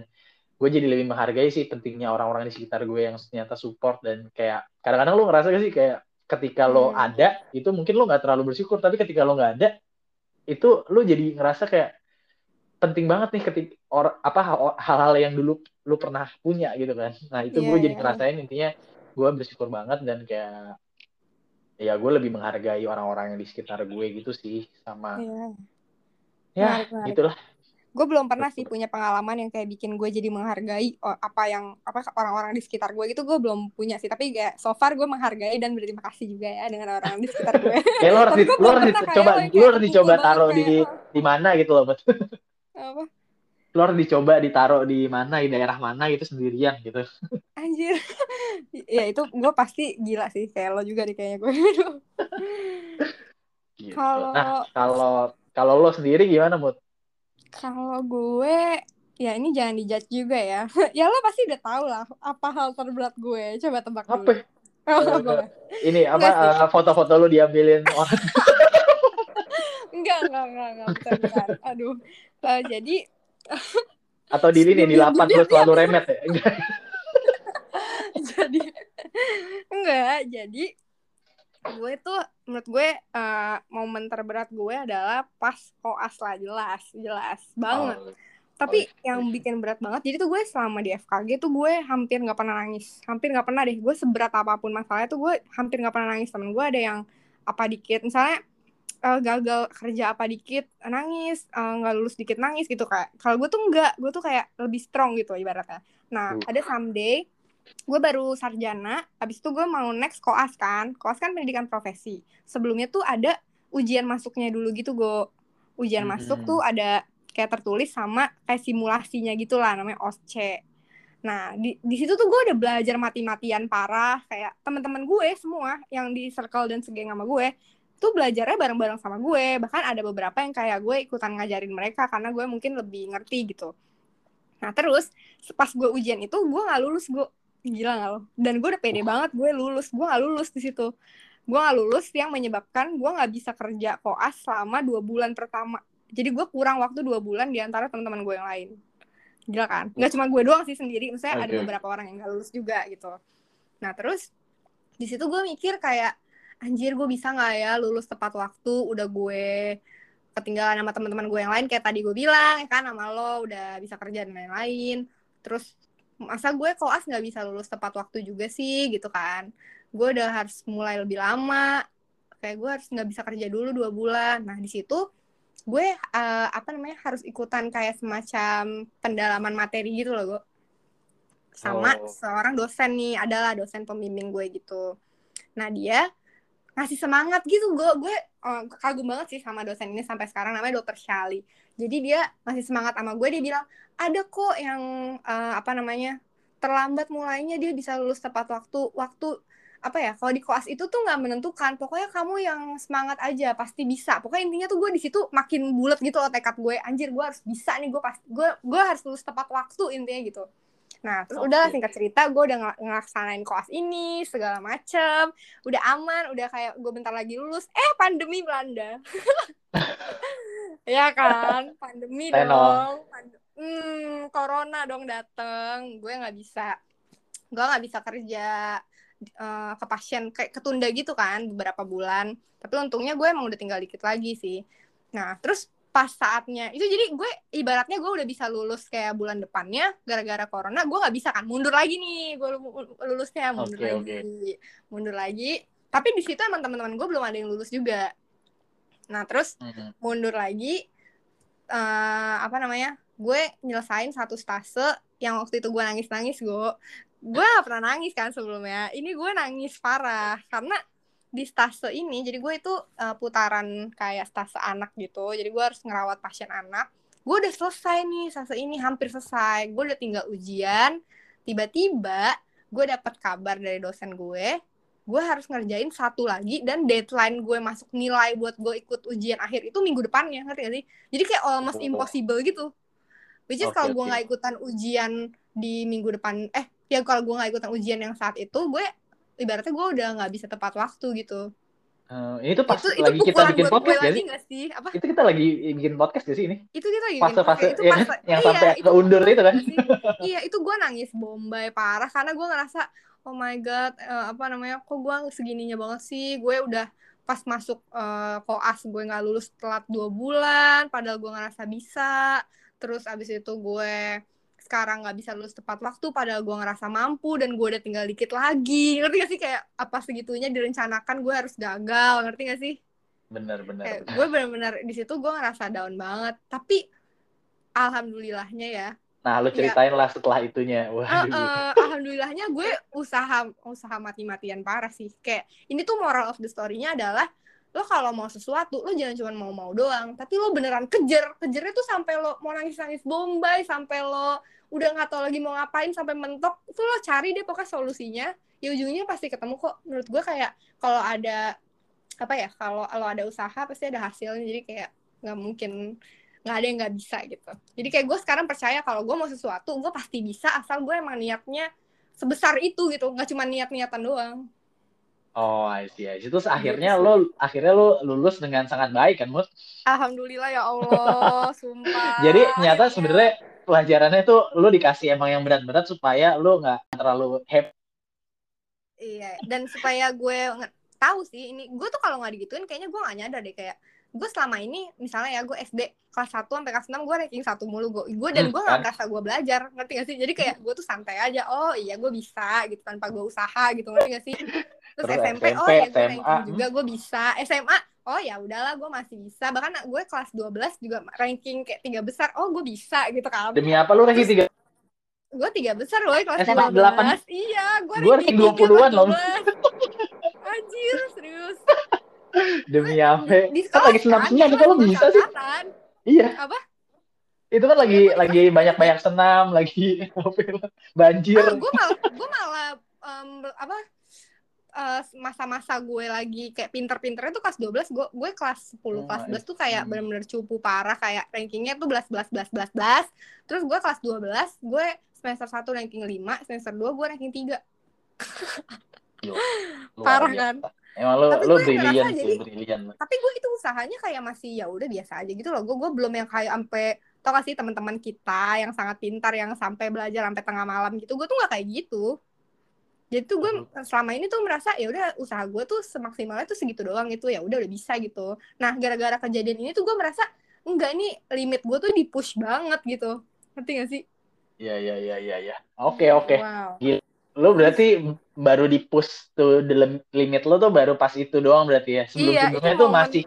gue jadi lebih menghargai sih pentingnya orang-orang di sekitar gue yang ternyata support dan kayak kadang-kadang lu ngerasa gak sih kayak ketika lo hmm. ada itu mungkin lo nggak terlalu bersyukur tapi ketika lo nggak ada itu lo jadi ngerasa kayak penting banget nih ketika or apa hal-hal yang dulu lu pernah punya gitu kan nah itu yeah, gue jadi yeah. ngerasain intinya gue bersyukur banget dan kayak ya gue lebih menghargai orang-orang yang di sekitar gue gitu sih sama yeah. ya menarik, menarik. gitulah gue belum pernah sih punya pengalaman yang kayak bikin gue jadi menghargai apa yang apa orang-orang di sekitar gue gitu gue belum punya sih. Tapi kayak so far gue menghargai dan berterima kasih juga ya dengan orang di sekitar gue. (laughs) kayak lo harus, lo harus coba lo harus dicoba taruh di di mana gitu loh apa? Lu harus dicoba ditaruh di mana di daerah mana gitu sendirian gitu. Anjir. (laughs) Ya itu gue pasti gila sih kayak lo juga nih kayaknya gue (laughs) gitu. kalau nah kalau kalau lo sendiri gimana mut kalau gue ya ini jangan dijudge juga ya. (laughs) Ya lo pasti udah tahu lah apa hal terberat gue. Coba tebak apa? dulu. (laughs) Oh, ini apa uh, foto-foto lo diambilin. (laughs) Orang enggak enggak enggak enggak. Bukan. aduh. Uh, jadi atau diri nih di lapan terus selalu remet ya? Jadi enggak. Jadi gue tuh menurut gue uh, momen terberat gue adalah pas koas lah jelas jelas banget. Oh. tapi oh, yang bikin berat banget jadi tuh gue selama di FKG tuh gue hampir nggak pernah nangis. Hampir nggak pernah deh gue seberat apa pun masalahnya tuh gue hampir nggak pernah nangis. Temen gue ada yang apa dikit misalnya uh, gagal kerja apa dikit nangis eh, nggak uh, lulus dikit nangis gitu kayak. Kalau gue tuh enggak gue tuh kayak lebih strong gitu ibaratnya. Nah uh. ada someday gue baru sarjana habis itu gue mau next koas kan. Koas kan pendidikan profesi. Sebelumnya tuh ada ujian masuknya dulu gitu gue ujian hmm. masuk tuh ada kayak tertulis sama kayak simulasinya gitulah namanya OSCE Nah, di, di situ tuh gue udah belajar mati-matian parah. Kayak teman-teman gue semua yang di circle dan segeng sama gue, tuh belajarnya bareng-bareng sama gue. Bahkan ada beberapa yang kayak gue ikutan ngajarin mereka karena gue mungkin lebih ngerti gitu. Nah terus pas gue ujian itu gue nggak lulus gue gila nggak lo? Dan gue udah pede banget gue lulus. Gue nggak lulus di situ. Gue nggak lulus yang menyebabkan gue nggak bisa kerja koas selama dua bulan pertama. Jadi gue kurang waktu dua bulan di antara teman-teman gue yang lain. Gila kan? Nggak cuma gue doang sih sendiri. Misalnya okay. ada beberapa orang yang nggak lulus juga gitu. Nah terus di situ gue mikir kayak anjir gue bisa nggak ya lulus tepat waktu? Udah gue ketinggalan sama teman-teman gue yang lain. Kayak tadi gue bilang ya kan sama lo udah bisa kerja dan lain-lain. Terus masa gue koas nggak bisa lulus tepat waktu juga sih gitu kan. Gue udah harus mulai lebih lama kayak gue harus nggak bisa kerja dulu dua bulan. Nah di situ gue uh, apa namanya harus ikutan kayak semacam pendalaman materi gitu loh gue sama oh. seorang dosen nih adalah dosen pembimbing gue gitu. Nah dia ngasih semangat gitu gue gue uh, kagum banget sih sama dosen ini sampai sekarang namanya dokter Shali jadi dia ngasih semangat sama gue dia bilang ada kok yang uh, apa namanya terlambat mulainya dia bisa lulus tepat waktu. Waktu apa ya kalau di koas itu tuh nggak menentukan. Pokoknya kamu yang semangat aja pasti bisa. Pokoknya intinya tuh gue di situ makin bulat gitu loh tekad gue. Anjir gue harus bisa nih gue pasti gue gue harus lulus tepat waktu intinya gitu. Nah terus Oke. udah singkat cerita gue udah ngel- ngelaksanain koas ini segala macem. Udah aman udah kayak gue bentar lagi lulus. Eh pandemi melanda (laughs) ya kan? Pandemi dong. Pand- hmm corona dong dateng. Gue nggak bisa. Gue nggak bisa kerja eh, ke pasien. Kayak ketunda gitu kan beberapa bulan. Tapi untungnya gue emang udah tinggal dikit lagi sih. Nah terus pas saatnya itu jadi gue ibaratnya gue udah bisa lulus kayak bulan depannya gara-gara corona gue nggak bisa kan? Mundur lagi nih. Gue lu- lulusnya mundur Oke, lagi. Mundur lagi. Tapi di situ emang teman-teman gue belum ada yang lulus juga nah terus mundur lagi eh apa namanya gue nyelesain satu stase yang waktu itu gue nangis nangis gue gue gak pernah nangis kan sebelumnya. Ini gue nangis parah karena di stase ini jadi gue itu eh, putaran kayak stase anak gitu. Jadi gue harus ngerawat pasien anak. Gue udah selesai nih stase ini hampir selesai. Gue udah tinggal ujian. Tiba-tiba gue dapet kabar dari dosen gue gue harus ngerjain satu lagi dan deadline gue masuk nilai buat gue ikut ujian akhir itu minggu depannya ngerti gak sih jadi kayak almost Oh. impossible gitu which is Oke, kalau gue nggak ikutan ujian di minggu depan eh ya kalau gue nggak ikutan ujian yang saat itu gue ibaratnya gue udah nggak bisa tepat waktu gitu ini tuh pas itu itu lagi kita bikin podcast lagi sih? apa Itu kita lagi bikin podcast gak sih ini? itu kita lagi Fase-fase podcast. itu ya, yang iya, sampai itu keundur itu kan? iya itu gue nangis bombay parah karena gue ngerasa oh my god eh, apa namanya kok gue segininya banget sih? Gue udah pas masuk eh, koas gue nggak lulus telat dua bulan padahal gue ngerasa bisa. Terus abis itu gue sekarang nggak bisa lulus tepat waktu padahal gue ngerasa mampu dan gue udah tinggal dikit lagi. Ngerti gak sih? Kayak apa segitunya direncanakan gue harus gagal ngerti gak sih? Bener. gue bener-bener di situ gue ngerasa down banget. Tapi alhamdulillahnya ya Nah, lu ceritain lah setelah itunya. Eh, Waduh. eh, alhamdulillahnya gue usaha usaha mati-matian parah sih. Kayak ini tuh moral of the story-nya adalah lo kalau mau sesuatu lo jangan cuma mau-mau doang. Tapi lo beneran kejar. Kejarnya tuh sampai lo mau nangis-nangis bombay sampai lo udah nggak tahu lagi mau ngapain sampai mentok. Itu lo cari deh pokoknya solusinya. Ya ujungnya pasti ketemu kok. Menurut gue kayak kalau ada apa ya kalau lo ada usaha pasti ada hasilnya. Jadi kayak nggak mungkin nggak ada yang nggak bisa gitu jadi kayak gue sekarang percaya kalau gue mau sesuatu gue pasti bisa asal gue emang niatnya sebesar itu gitu nggak cuma niat-niatan doang Oh, I see, I see. Terus akhirnya lo akhirnya lo lulus dengan sangat baik kan, Mut? alhamdulillah ya allah (laughs) sumpah Jadi ternyata sebenarnya pelajarannya tuh lo dikasih emang yang berat-berat supaya lo nggak terlalu happy. iya dan supaya gue tahu sih ini gue tuh kalau nggak digituin kayaknya gue nggak nyadar deh kayak gue selama ini misalnya ya gue SD kelas 1 sampai kelas 6 gue ranking satu mulu. Gue gue dan Hmm, gue nggak kan? merasa gue belajar ngerti gak sih? Jadi kayak gue tuh santai aja oh iya gue bisa gitu tanpa gue usaha gitu ngerti gak sih? Terus, Terus SMP, oh SMP, ya gue ranking juga gue bisa. SMA oh ya udahlah gue masih bisa. Bahkan gue kelas 12 juga ranking kayak tiga besar oh gue bisa gitu kan. Demi apa? Lo ranking tiga? gue tiga besar loh kelas SMA 12 delapan. iya gue ranking 20-an loh. (laughs) anjir serius Demi apa? di Kan lagi senam-senam, kok lo bisa sih? Iya. Apa? Itu kan lagi Iya, gua lagi banyak-banyak senam, lagi (laughs) ya, banjir. ah gue malah gue malah em, apa eh, masa-masa gue lagi kayak pinter-pinternya tuh kelas 12 gue gue kelas 10 Oh, kelas I 11 tuh kayak bener-bener cupu parah kayak rankingnya tuh belas belas belas belas belas terus gue kelas 12 gue semester 1 ranking 5 semester 2 gue ranking 3 (laughs) Luar parah kan Emang lo Tapi lo gue brilian sih, jadi- brilian. tapi gue itu usahanya kayak masih ya udah biasa aja gitu loh. Gue gue belum yang kayak sampai tau gak sih teman-teman kita yang sangat pintar yang sampai belajar sampai tengah malam gitu gue tuh nggak kayak gitu. Jadi tuh gue selama ini tuh merasa ya udah usaha gue tuh semaksimalnya tuh segitu doang itu ya udah udah bisa gitu. Nah gara-gara kejadian ini tuh gue merasa enggak nih limit gue tuh di push banget gitu. Ngerti gak sih? Iya, iya, iya, iya, iya. Oke, oke. wow Lo berarti baru di push tuh dalam limit lo tuh baru pas itu doang berarti ya. Sebelum-sebelumnya Iya, itu tuh momen- masih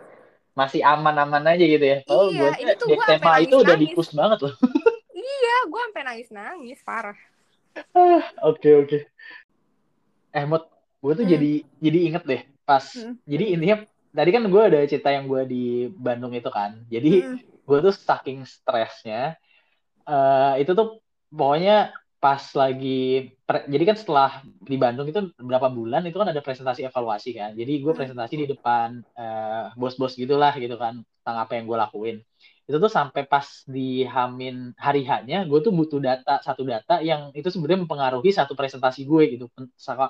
masih aman-aman aja gitu ya. Oh, Iya, gue di gua SMA itu udah di nangis-nangis. push banget loh. (laughs) iya gue sampai nangis nangis parah Ah, Oke, oke. Eh, Mut, gue tuh Hmm. jadi jadi inget deh pas. Hmm. Jadi intinya tadi kan gue ada cerita yang gue di Bandung itu kan. Jadi Mm. gue tuh saking stresnya eh itu tuh pokoknya pas lagi jadi kan setelah di Bandung itu berapa bulan itu kan ada presentasi evaluasi kan. Jadi gue hmm. presentasi di depan uh, bos-bos gitulah gitu kan tentang apa yang gue lakuin. Itu tuh sampai pas di Hamin hari hanya gue tuh butuh data satu data yang itu sebenarnya mempengaruhi satu presentasi gue gitu.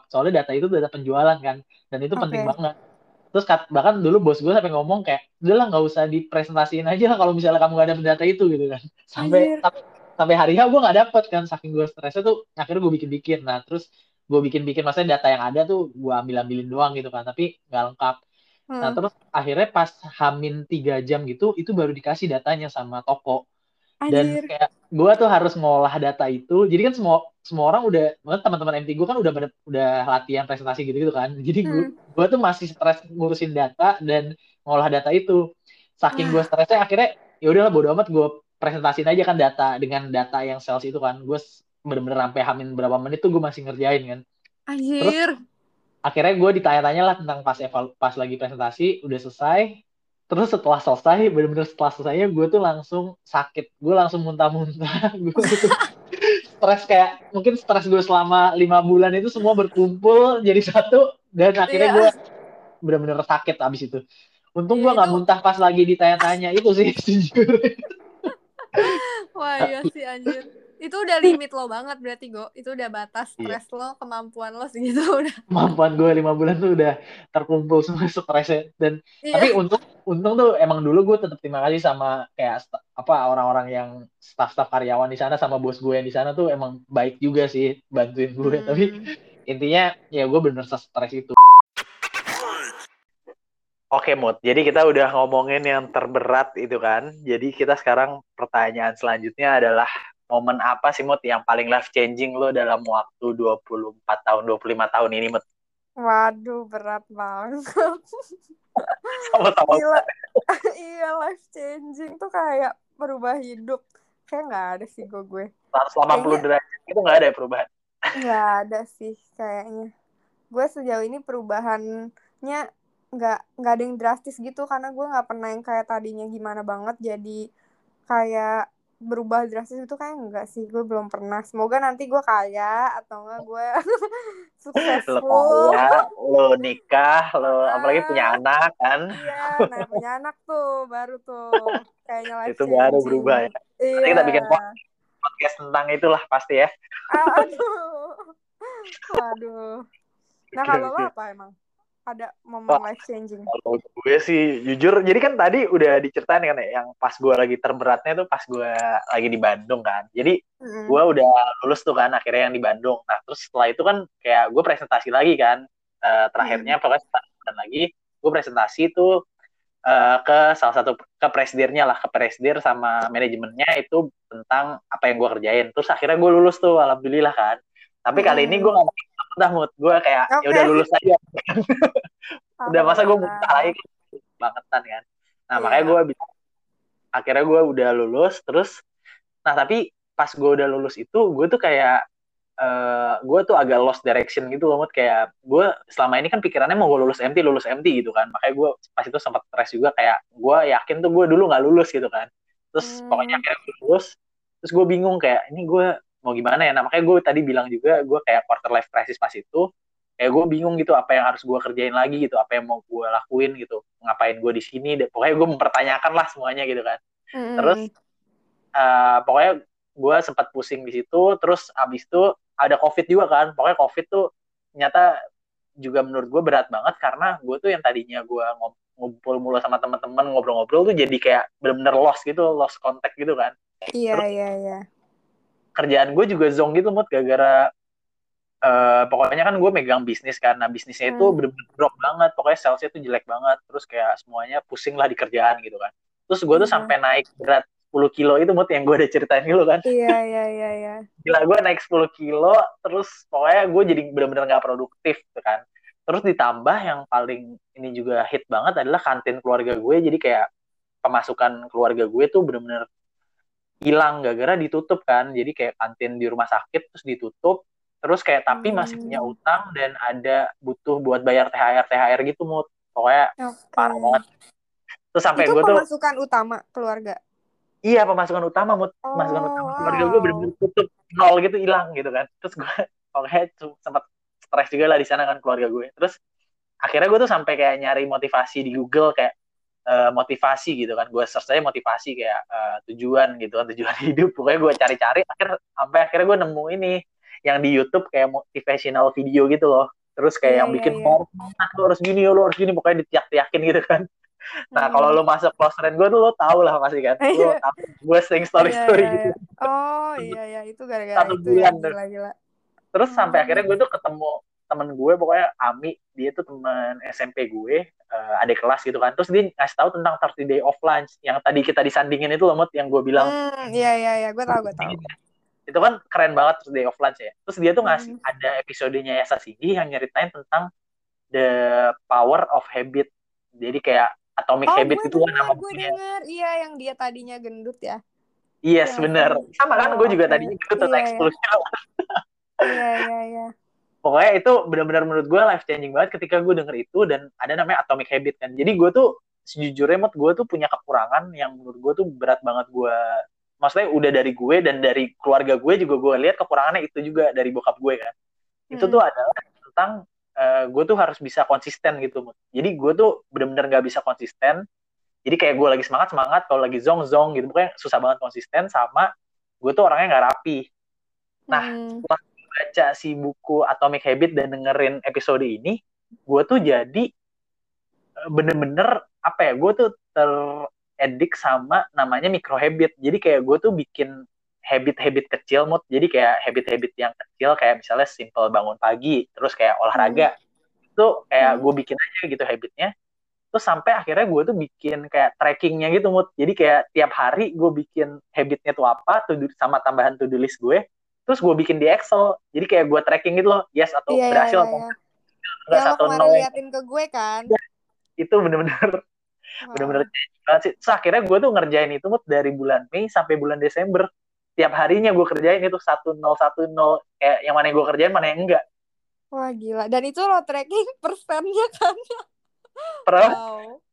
Soalnya data itu data penjualan kan dan itu okay. penting banget. Terus bahkan dulu bos gue sampai ngomong kayak udahlah nggak usah dipresentasiin aja lah kalau misalnya kamu gak ada data itu gitu kan. Sampai tapi sampai hari H gue nggak dapet kan saking gue stresnya tuh akhirnya gue bikin bikin nah terus gue bikin bikin maksudnya data yang ada tuh gue ambil ambilin doang gitu kan tapi nggak lengkap. Nah, hmm. nah terus akhirnya pas hamin tiga jam gitu itu baru dikasih datanya sama toko. Anjir. dan kayak gue tuh harus ngolah data itu. Jadi kan semua semua orang udah teman-teman MT gue kan udah udah latihan presentasi gitu gitu kan. Jadi gue hmm. gue tuh masih stres ngurusin data dan ngolah data itu. Saking gue stresnya akhirnya ya udahlah bodo amat gue presentasiin aja kan data dengan data yang sales itu kan. Gue bener-bener sampai hamin berapa menit tuh gue masih ngerjain kan. Anjir. Terus, akhirnya gue ditanya-tanya lah tentang pas eval pas lagi presentasi udah selesai. Terus setelah selesai bener-bener setelah selesainya gue tuh langsung sakit. Gue langsung muntah-muntah. (laughs) Gue tuh stres kayak mungkin stres gue selama lima bulan itu semua berkumpul jadi satu dan akhirnya yeah. gue bener-bener sakit abis itu. Untung gue nggak muntah pas lagi ditanya-tanya itu sih (laughs) Wah iya sih anjir. Itu udah limit lo banget berarti Go. Itu udah batas stres iya. lo, kemampuan lo segitu (laughs) udah. Kemampuan gue lima bulan tuh udah terkumpul semua stresnya. Dan iya. tapi untung untung tuh emang dulu gue tetap terima kasih sama kayak apa orang-orang yang staff-staff karyawan di sana sama bos gue yang di sana tuh emang baik juga sih bantuin gue. Hmm. Tapi intinya ya gue bener stres itu. Oke, Mut. Jadi kita udah ngomongin yang terberat itu kan. Jadi kita sekarang pertanyaan selanjutnya adalah momen apa sih, Mut, yang paling life changing lo dalam waktu 24 tahun, 25 tahun ini, Mut? Waduh, berat banget. Sama-sama. (laughs) iya, life changing tuh kayak berubah hidup. Kayak nggak ada sih gue gue. 180 derajat itu nggak ada ya perubahan? Nggak ada sih kayaknya. Gue sejauh ini perubahannya nggak nggak ada yang drastis gitu karena gue nggak pernah yang kayak tadinya gimana banget jadi kayak berubah drastis itu kayak enggak sih gue belum pernah. Semoga nanti gue kaya atau enggak gue (laughs) successful. Lo kaya lo nikah lo ah, apalagi punya anak kan? Iya nah punya (laughs) anak tuh baru tuh kayaknya life itu baru berubah ya. Iya. nanti kita bikin podcast tentang itulah pasti ya. Aduh. Waduh. Nah kalau lo apa emang ada momen life changing? Kalau gue sih jujur, jadi kan tadi udah diceritain kan ya, yang pas gue lagi terberatnya tuh pas gue lagi di Bandung kan. Jadi mm-hmm. gue udah lulus tuh kan akhirnya yang di Bandung. Nah terus setelah itu kan kayak gue presentasi lagi kan. Uh, terakhirnya mm-hmm. pokoknya lagi gue presentasi tuh uh, ke salah satu ke presidirnya lah, ke presidir sama manajemennya itu tentang apa yang gue kerjain. Terus akhirnya gue lulus tuh, alhamdulillah kan. Tapi kali ini gue gak udah mood gue kayak okay. ya udah lulus aja (laughs) udah masa gue buta lagi bangetan kan nah yeah. makanya gue bisa akhirnya gue udah lulus terus nah tapi pas gue udah lulus itu gue tuh kayak uh, eh, gue tuh agak lost direction gitu loh kayak gue selama ini kan pikirannya mau gue lulus MT lulus MT gitu kan makanya gue pas itu sempat stres juga kayak gue yakin tuh gue dulu nggak lulus gitu kan terus hmm. pokoknya akhirnya gue lulus terus gue bingung kayak ini gue mau gimana ya. Nah makanya gue tadi bilang juga gue kayak quarter life crisis pas itu kayak gue bingung gitu apa yang harus gue kerjain lagi gitu apa yang mau gue lakuin gitu ngapain gue di sini pokoknya gue mempertanyakan lah semuanya gitu kan. Mm. terus uh, pokoknya gue sempat pusing di situ terus abis itu ada covid juga kan. Pokoknya covid tuh nyata juga menurut gue berat banget karena gue tuh yang tadinya gue ngumpul mulu sama teman-teman ngobrol-ngobrol tuh jadi kayak bener-bener lost gitu lost contact gitu kan. Iya iya iya kerjaan gue juga zong gitu mood gara-gara uh, pokoknya kan gue megang bisnis nah bisnisnya itu hmm. bener-bener drop banget. Pokoknya salesnya tuh jelek banget. Terus kayak semuanya pusing lah di kerjaan gitu kan. Terus gue tuh hmm. sampai naik berat 10 kilo itu mood yang gue udah ceritain dulu kan. Iya iya iya iya. Gila gue naik 10 kilo terus pokoknya gue jadi bener-bener gak produktif gitu kan. Terus ditambah yang paling ini juga hit banget adalah kantin keluarga gue. Jadi kayak pemasukan keluarga gue tuh bener-bener hilang gara-gara ditutup kan. Jadi kayak kantin di rumah sakit terus ditutup. Terus kayak tapi masih punya hmm. utang dan ada butuh buat bayar THR THR gitu mood pokoknya okay. parah banget. Terus sampai gue tuh pemasukan utama keluarga? Iya pemasukan utama mood pemasukan Oh, utama keluarga gue wow. bener-bener tutup. Nol gitu hilang gitu kan. Terus gue (laughs) pokoknya sempat stres juga lah di sana kan keluarga gue. Terus akhirnya gue tuh sampai kayak nyari motivasi di Google kayak eh, motivasi gitu kan gue search aja motivasi kayak eh, tujuan gitu kan tujuan (laughs) hidup pokoknya gue cari-cari akhir sampai akhirnya gue nemu ini yang di YouTube kayak motivational video gitu loh terus kayak Iya, yang iya, bikin iya. "Oh, lo harus gini lo harus gini pokoknya ditiak-tiakin gitu kan nah Hmm. kalau lo masuk close friend gue tuh lo tau lah pasti kan lo Iya. tau gue sering story Iya, story iya, gitu iya. Oh, iya, iya. Itu gara-gara Satu itu ya. bulan tuh. Gila-gila. terus sampai Hmm. akhirnya gue tuh ketemu temen gue pokoknya Ami dia tuh temen SMP gue eh, adik kelas gitu kan terus dia ngasih tahu tentang 30 day of lunch yang tadi kita disandingin itu loh Mut yang gue bilang Hmm, iya, iya, iya. Gue tau, gue tau. itu kan keren banget 30 day of lunch ya terus dia tuh ngasih Hmm. ada episodenya Yasa Cindy yang nyeritain tentang the power of habit jadi kayak atomic Oh, habit gue itu kan nama gue denger. Iya, yang dia tadinya gendut ya. yes Iya, bener sama kan Oh, gue juga oke. tadinya gitu tentang Iya, iya. eksklusif Iya, iya, iya. Pokoknya itu benar-benar menurut gue life changing banget ketika gue denger itu dan ada namanya atomic habit kan jadi gue tuh sejujurnya mot gue tuh punya kekurangan yang menurut gue tuh berat banget gue maksudnya udah dari gue dan dari keluarga gue juga gue lihat kekurangannya itu juga dari bokap gue kan itu Hmm. tuh adalah tentang eh, gue tuh harus bisa konsisten gitu Mut. jadi gue tuh benar-benar nggak bisa konsisten jadi kayak gue lagi semangat semangat kalau lagi zong zong gitu pokoknya susah banget konsisten sama gue tuh orangnya nggak rapi Nah, Hmm. Baca si buku Atomic Habit dan dengerin episode ini, gue tuh jadi eh, bener-bener apa ya, gue tuh teredik sama namanya micro habit. Jadi kayak gue tuh bikin habit-habit kecil, mood. Jadi kayak habit-habit yang kecil, kayak misalnya simple bangun pagi, terus kayak olahraga. Itu kayak Hmm. gue bikin aja gitu habitnya. Terus sampai akhirnya gue tuh bikin kayak trackingnya gitu, mood. Jadi kayak tiap hari gue bikin habitnya tuh apa, to do- sama tambahan to-do list gue terus gue bikin di Excel. Jadi kayak gue tracking gitu loh yes atau iya, berhasil iya, atau iya. enggak. Satu kemarin nol. liatin ke gue kan. itu bener-bener bener-bener banget sih. Terus akhirnya gue tuh ngerjain itu Mut, dari bulan Mei sampai bulan Desember. Tiap harinya gue kerjain itu satu nol satu nol. Kayak yang mana yang gue kerjain mana yang enggak. Wah, gila. Dan itu lo tracking (laughs) persennya kan. pernah Wow.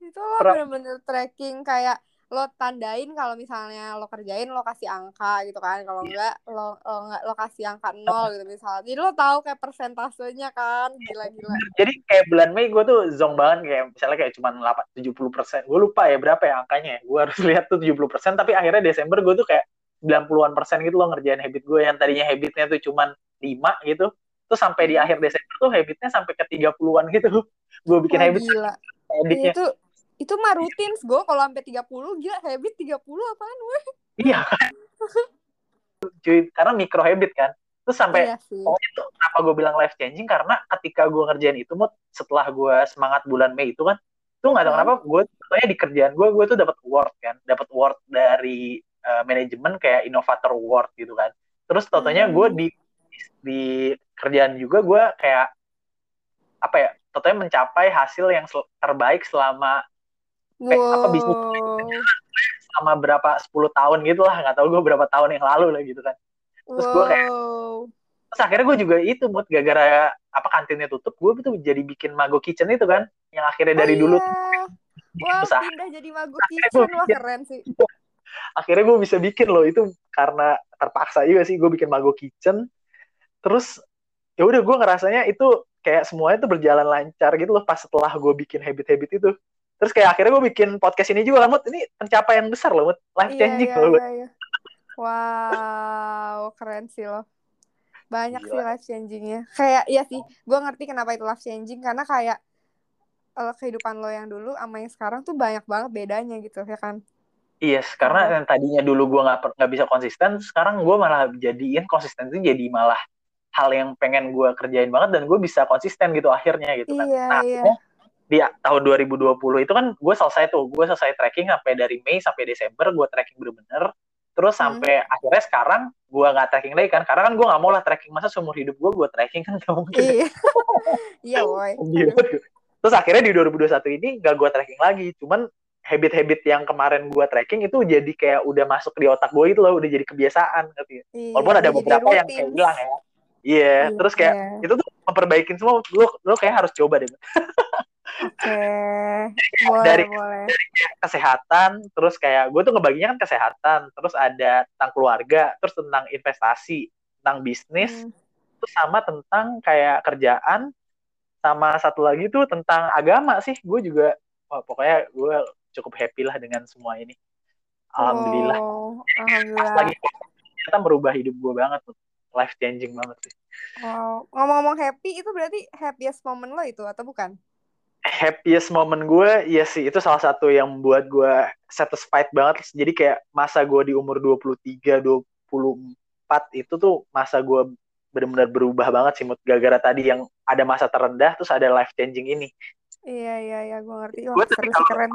Itu lo bener-bener tracking kayak lo tandain kalau misalnya lo kerjain lo kasih angka gitu kan. Kalau enggak lo lo enggak lo kasih angka nol gitu misalnya. Jadi lo tahu kayak persentasenya kan gila-gila. Jadi kayak bulan Mei gue tuh zong banget kayak misalnya kayak cuma 8 70 persen. Gue lupa ya berapa ya angkanya. Gue harus (laughs) lihat tuh 70 persen tapi akhirnya Desember gue tuh kayak 90-an persen gitu loh ngerjain habit gue yang tadinya habitnya tuh cuma 5 gitu terus sampai di Hmm. akhir Desember tuh habitnya sampai ke 30-an gitu. (laughs) Gue bikin Wah, habit gila. editnya. Itu itu mah rutin gue kalau sampai 30 gila habit 30 apaan gue iya. Cuy karena micro habit kan. Terus sampai iya pokoknya itu kenapa gue bilang life changing karena ketika gue ngerjain itu mood setelah gue semangat bulan Mei itu kan tuh nggak tahu Hmm. kenapa gue pokoknya di kerjaan gue gue tuh dapat award kan. Dapat award dari eh, manajemen kayak innovator award gitu kan. Terus totalnya Hmm. gue di di kerjaan juga gue kayak apa ya totalnya mencapai hasil yang sel- terbaik selama eh, apa bisnis wow selama berapa 10 tahun gitu lah. Nggak tahu gue berapa tahun yang lalu lah gitu kan. Terus gue kayak wow. Terus akhirnya gue juga itu mood gara-gara apa kantinnya tutup gue tuh jadi bikin mago kitchen itu kan. Yang akhirnya dari oh, dulu iya. wah usaha. pindah jadi mago Akhirnya kitchen. Gua wah bikin. keren sih. (laughs) Akhirnya gue bisa bikin loh. Itu karena terpaksa juga sih gue bikin mago kitchen. Terus ya udah gue ngerasanya itu kayak semuanya tuh berjalan lancar gitu loh pas setelah gue bikin habit-habit itu terus kayak akhirnya gue bikin podcast ini juga lah Mut ini pencapaian besar loh Mut life Iya, changing iya, loh iya, iya. Wow, keren sih lo. Banyak Gila. sih life changingnya. Kayak iya sih, gue ngerti kenapa itu life changing karena kayak eh, kehidupan lo yang dulu sama yang sekarang tuh banyak banget bedanya gitu ya kan. Yes, karena yang tadinya dulu gue nggak nggak bisa konsisten, sekarang gue malah jadiin konsisten itu jadi malah hal yang pengen gue kerjain banget dan gue bisa konsisten gitu akhirnya gitu kan. Iya, nah, iya. akhirnya di tahun 2020 itu kan gue selesai tuh, gue selesai tracking sampai dari Mei sampai Desember gue tracking bener-bener. Terus Hmm. sampai akhirnya sekarang gue nggak tracking lagi kan, karena kan gue nggak mau lah tracking masa seumur hidup gue gue tracking kan gak mungkin. Iya. (laughs) Iya, boy. Gila. Terus akhirnya di 2021 ini gak gue tracking lagi, cuman habit-habit yang kemarin gue tracking itu jadi kayak udah masuk di otak gue itu loh, udah jadi kebiasaan. ngerti nggak? Iya, Walaupun ada beberapa yang kayak hilang ya. Iya, Iya, terus kayak iya. itu tuh memperbaikin semua. Lo lo kayak harus coba deh. (laughs) Oke, (laughs) boleh, dari, boleh. dari kesehatan, terus kayak gue tuh ngebaginya kan kesehatan, terus ada tentang keluarga, terus tentang investasi, tentang bisnis, Hmm. terus sama tentang kayak kerjaan, sama satu lagi tuh tentang agama sih. Gue juga, wah, pokoknya gue cukup happy lah dengan semua ini. Alhamdulillah. Pas alhamdulillah. lagi ternyata merubah hidup gue banget tuh. Life changing banget sih. Wow, ngomong-ngomong happy itu berarti happiest moment lo itu atau bukan? Happiest moment gue ya sih itu salah satu yang membuat gue satisfied banget jadi kayak masa gue di umur 23 24 itu tuh masa gue benar-benar berubah banget sih mood gara-gara tadi yang ada masa terendah terus ada life changing ini Iya, iya, iya, gue ngerti. gue tapi kalau keren.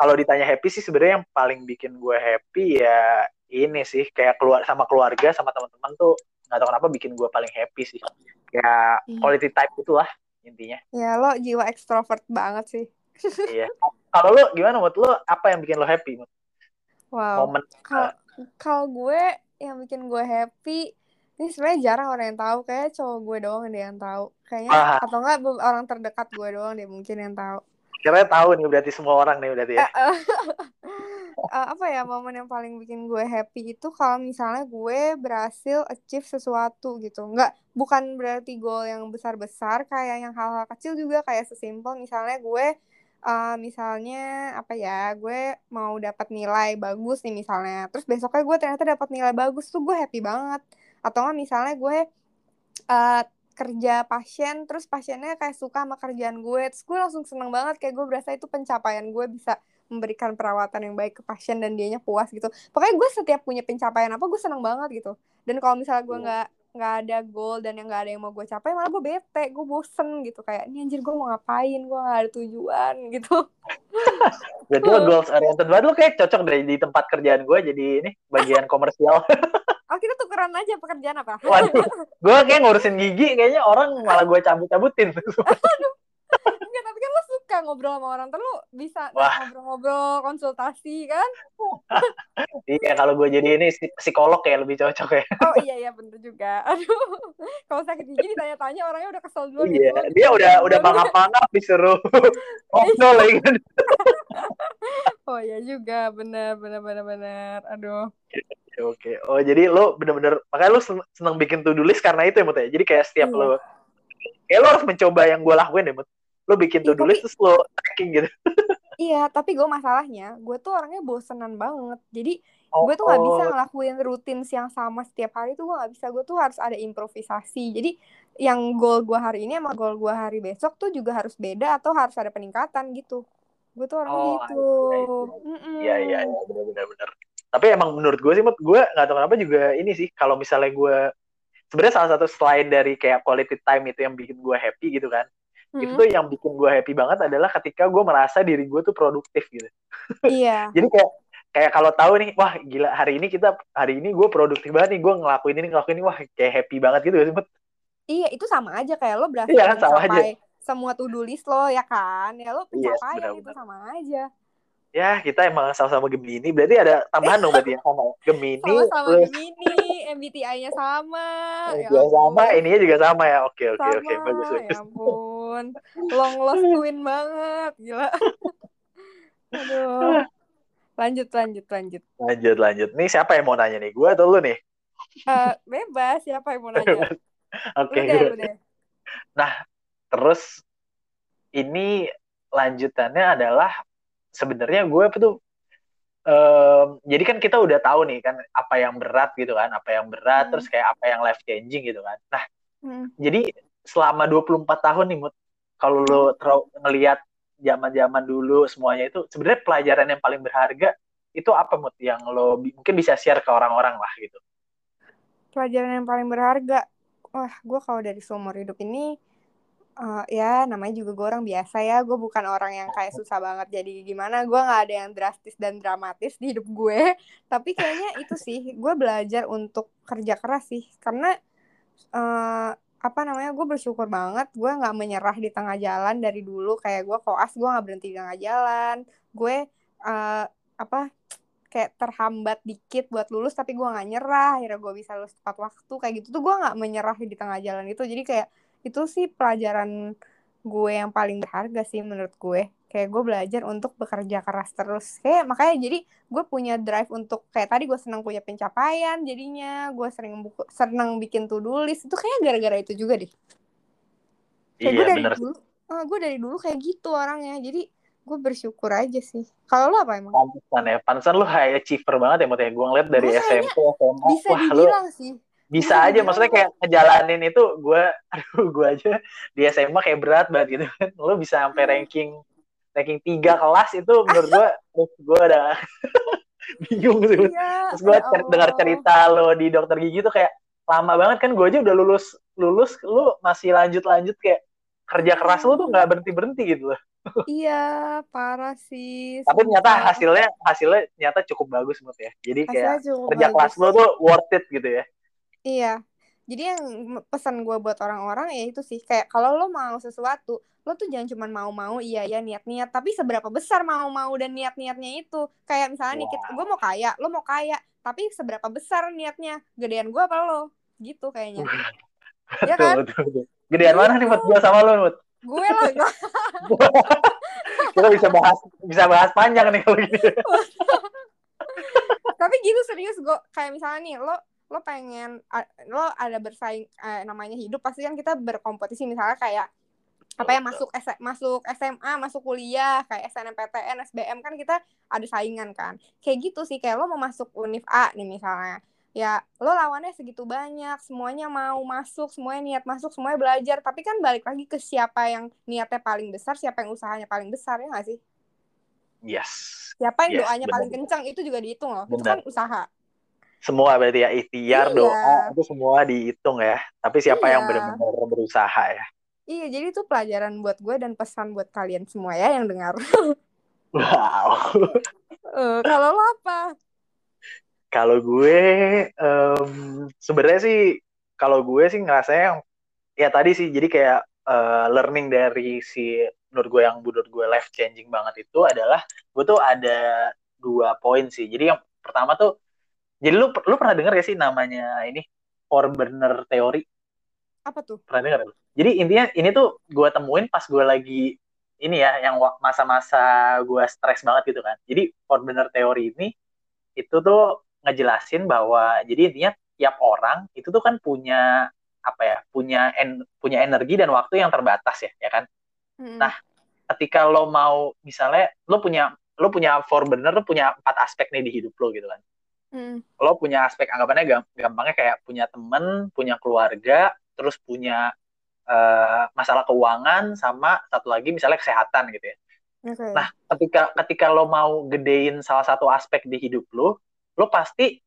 kalau ditanya happy sih sebenarnya yang paling bikin gue happy ya ini sih kayak keluar sama keluarga sama teman-teman tuh nggak tahu kenapa bikin gue paling happy sih kayak Iya. quality time itulah intinya Ya, lo jiwa ekstrovert banget sih. iya kalau lo gimana mood lo apa yang bikin lo happy mood Wow. momen Kalau kalau gue yang bikin gue happy, ini sebenarnya jarang orang yang tahu. Kayak cowok gue doang deh yang tahu. Kayaknya Wah. atau enggak orang terdekat gue doang deh mungkin yang tahu. kira tahu nih berarti semua orang nih berarti ya (laughs) Eh, apa ya momen yang paling bikin gue happy itu kalau misalnya gue berhasil achieve sesuatu gitu. Nggak bukan berarti goal yang besar-besar kayak yang hal-hal kecil juga kayak sesimpel misalnya gue eh, misalnya apa ya gue mau dapat nilai bagus nih misalnya terus besoknya gue ternyata dapat nilai bagus tuh gue happy banget. Atau nggak misalnya gue eh, kerja pasien terus pasiennya kayak suka sama kerjaan gue terus gue langsung seneng banget kayak gue berasa itu pencapaian gue bisa memberikan perawatan yang baik ke pasien dan dianya puas gitu. Pokoknya gue setiap punya pencapaian apa gue seneng banget gitu. Dan kalau misalnya gue Iya. nggak nggak ada goal dan yang nggak ada yang mau gue capai malah gue bete gue bosen gitu. Kayak ini anjir gue mau ngapain? Gue nggak ada tujuan (laughs) gitu. Berarti lo goals oriented banget. Lo kayak cocok deh di tempat kerjaan gue jadi ini bagian komersial. (laughs) oh kita tukeran aja pekerjaan apa? Waduh, gue kayak ngurusin gigi kayaknya orang malah gue cabut-cabutin. (laughs) suka ngobrol sama orang terus lo bisa ngobrol-ngobrol konsultasi kan (laughs) iya kalau gue jadi ini psi- psikolog ya lebih cocok ya. Oh iya iya bener juga. Aduh, (laughs) kalau sakit gigi ditanya-tanya orangnya udah kesel duluan Iya, gitu. dia udah udah mangap-mangap disuruh (laughs) ngobrol lagi kan. Oh iya juga, bener bener bener bener. Aduh. Oke, oh jadi lo bener-bener makanya lo sen- seneng bikin to do list karena itu ya Mut ya. Jadi kayak setiap Iya. lo kayak lo harus mencoba yang gue lakuin deh Mut. Lo bikin to Iya, do tapi- list terus lo tracking gitu. (laughs) Iya, tapi gue masalahnya, gue tuh orangnya bosenan banget. Jadi Oh, gue tuh nggak bisa ngelakuin rutin yang sama setiap hari tuh gue nggak bisa. Gue tuh harus ada improvisasi. Jadi yang goal gue hari ini sama goal gue hari besok tuh juga harus beda atau harus ada peningkatan gitu. Gue tuh orangnya Oh, gitu. Iya iya iya benar-benar benar. Tapi emang menurut gue sih, gue nggak tahu kenapa juga ini sih kalau misalnya gue sebenarnya salah satu selain dari kayak quality time itu yang bikin gue happy gitu kan, itu Mm-mm. tuh yang bikin gue happy banget adalah ketika gue merasa diri gue tuh produktif gitu. Iya. (laughs) Jadi kayak kayak kalau tahu nih, wah gila hari ini kita hari ini gue produktif banget nih, gue ngelakuin ini ngelakuin ini, wah kayak happy banget gitu gak sih? Iya, itu sama aja kayak lo berhasil Iya kan, sama aja. semua to-do list lo ya kan. Ya lo Iya, pencapaian itu benar-benar. sama aja. Ya kita emang sama-sama Gemini, berarti ada tambahan dong berarti yang sama. Gemini Sama-sama plus Gemini, MBTI-nya sama. Ya ya sama, ininya juga sama ya. Oke oke Sama, oke bagus ya bagus. ampun. Long lost twin banget, gila. (laughs) Aduh. Lanjut, lanjut, lanjut. Lanjut lanjut. Nih siapa yang mau nanya nih? Gue atau lu nih? Eh, bebas, siapa yang mau nanya? (laughs) Oke. Lu deh. Terus ini lanjutannya adalah sebenarnya gue apa tuh? em, jadi kan kita udah tahu nih kan apa yang berat gitu kan, apa yang berat, Hmm. terus kayak apa yang life changing gitu kan. Nah, Hmm. jadi selama 24 tahun nih, Mut, kalau lo terau- ngelihat zaman-zaman dulu semuanya itu sebenarnya pelajaran yang paling berharga itu apa, Mut, yang lo mungkin bisa share ke orang-orang lah gitu. Pelajaran yang paling berharga. Wah, gue kalau dari seumur hidup ini, eh, ya namanya juga gue orang biasa ya. Gue bukan orang yang kayak susah banget jadi gimana. Gue nggak ada yang drastis dan dramatis di hidup gue. (laughs) Tapi kayaknya itu sih, gue belajar untuk kerja keras sih. Karena eh, apa namanya, gue bersyukur banget. Gue nggak menyerah di tengah jalan dari dulu. Kayak gue koas, gue nggak berhenti di tengah jalan. Gue eh, apa kayak terhambat dikit buat lulus tapi gue nggak nyerah akhirnya gue bisa lulus tepat waktu kayak gitu tuh gue nggak menyerah di tengah jalan itu jadi kayak itu sih pelajaran gue yang paling berharga sih menurut gue. Kayak gue belajar untuk bekerja keras terus. Kayak makanya jadi gue punya drive untuk kayak tadi gue senang punya pencapaian jadinya gue sering buku senang bikin to do list. Itu kayak gara-gara itu juga deh. Kayak iya, gue dari bener. dulu uh, gue dari dulu kayak gitu orangnya. Jadi gue bersyukur aja sih. Kalau lo apa emang? Pantesan ya pantesan lu high achiever banget ya Mut ya. Gue ngeliat dari SMP SMA bisa wah dibilang sih bisa aja maksudnya kayak ngejalanin itu gue (laughs) aduh gue aja di SMA kayak berat banget gitu kan. Lu bisa sampai Hmm. ranking ranking tiga kelas itu menurut gue gue udah (laughs) bingung sih. Iya terus gue ya dengar cerita lo di dokter gigi tuh kayak lama banget kan gue aja udah lulus lulus lu masih lanjut lanjut kayak kerja keras lu tuh nggak berhenti berhenti gitu loh. Iya parah sih tapi ternyata hasilnya hasilnya ternyata cukup bagus Mut ya. Jadi kayak kerja bagus. keras lo tuh worth it gitu ya Iya. Jadi yang pesan gue buat orang-orang ya itu sih kayak kalau lo mau sesuatu, lo tuh jangan cuma mau-mau iya ya niat-niat, tapi seberapa besar mau-mau dan niat-niatnya itu. Kayak misalnya nih, Wow. kita, gue mau kaya, lo mau kaya, tapi seberapa besar niatnya? Gedean gue apa lo? Gitu kayaknya. Iya kan? betul, betul. gedean mana nih Mut gue sama lo Mut Gue lah. (laughs) kita bisa bahas bisa bahas panjang nih kalau gini (laughs) tapi gitu serius gue kayak misalnya nih lo lo pengen lo ada bersaing eh, namanya hidup pasti kan kita berkompetisi. Misalnya kayak apa ya masuk S masuk SMA masuk kuliah kayak SNMPTN SBM kan kita ada saingan kan. Kayak gitu sih kayak lo mau masuk univ A nih misalnya. Ya lo lawannya segitu banyak semuanya mau masuk semuanya niat masuk semuanya belajar. Tapi kan balik lagi ke siapa yang niatnya paling besar siapa yang usahanya paling besar ya nggak sih? Yes. Siapa yang Yes, doanya benar. paling kencang itu juga dihitung loh. Itu kan usaha semua berarti ya ikhtiar Iya. doa itu semua dihitung ya tapi siapa yang Iya. benar-benar berusaha ya Iya, jadi itu pelajaran buat gue dan pesan buat kalian semua ya yang dengar. (laughs) wow Eh, kalau lo apa? kalau gue em, sebenarnya sih kalau gue sih ngerasanya yang ya tadi sih jadi kayak eh, learning dari si menurut gue yang menurut gue life changing banget itu adalah gue tuh ada dua poin sih jadi yang pertama tuh jadi lu lu pernah dengar gak sih namanya ini four burner teori Apa tuh? pernah dengar lu? Jadi intinya ini tuh gue temuin pas gue lagi ini ya yang masa-masa gue stres banget gitu kan. Jadi four burner teori ini itu tuh ngejelasin bahwa jadi intinya tiap orang itu tuh kan punya apa ya punya en, punya energi dan waktu yang terbatas ya ya kan. Hmm. Nah, Ketika lo mau misalnya lo punya lo punya four burner lo punya empat aspek nih di hidup lo gitu kan. Hmm. Lo punya aspek anggapannya gam- gampangnya kayak punya temen, punya keluarga, terus punya eh, masalah keuangan sama satu lagi misalnya kesehatan gitu ya. Oke. Nah, ketika ketika lo mau gedein salah satu aspek di hidup lo, lo pasti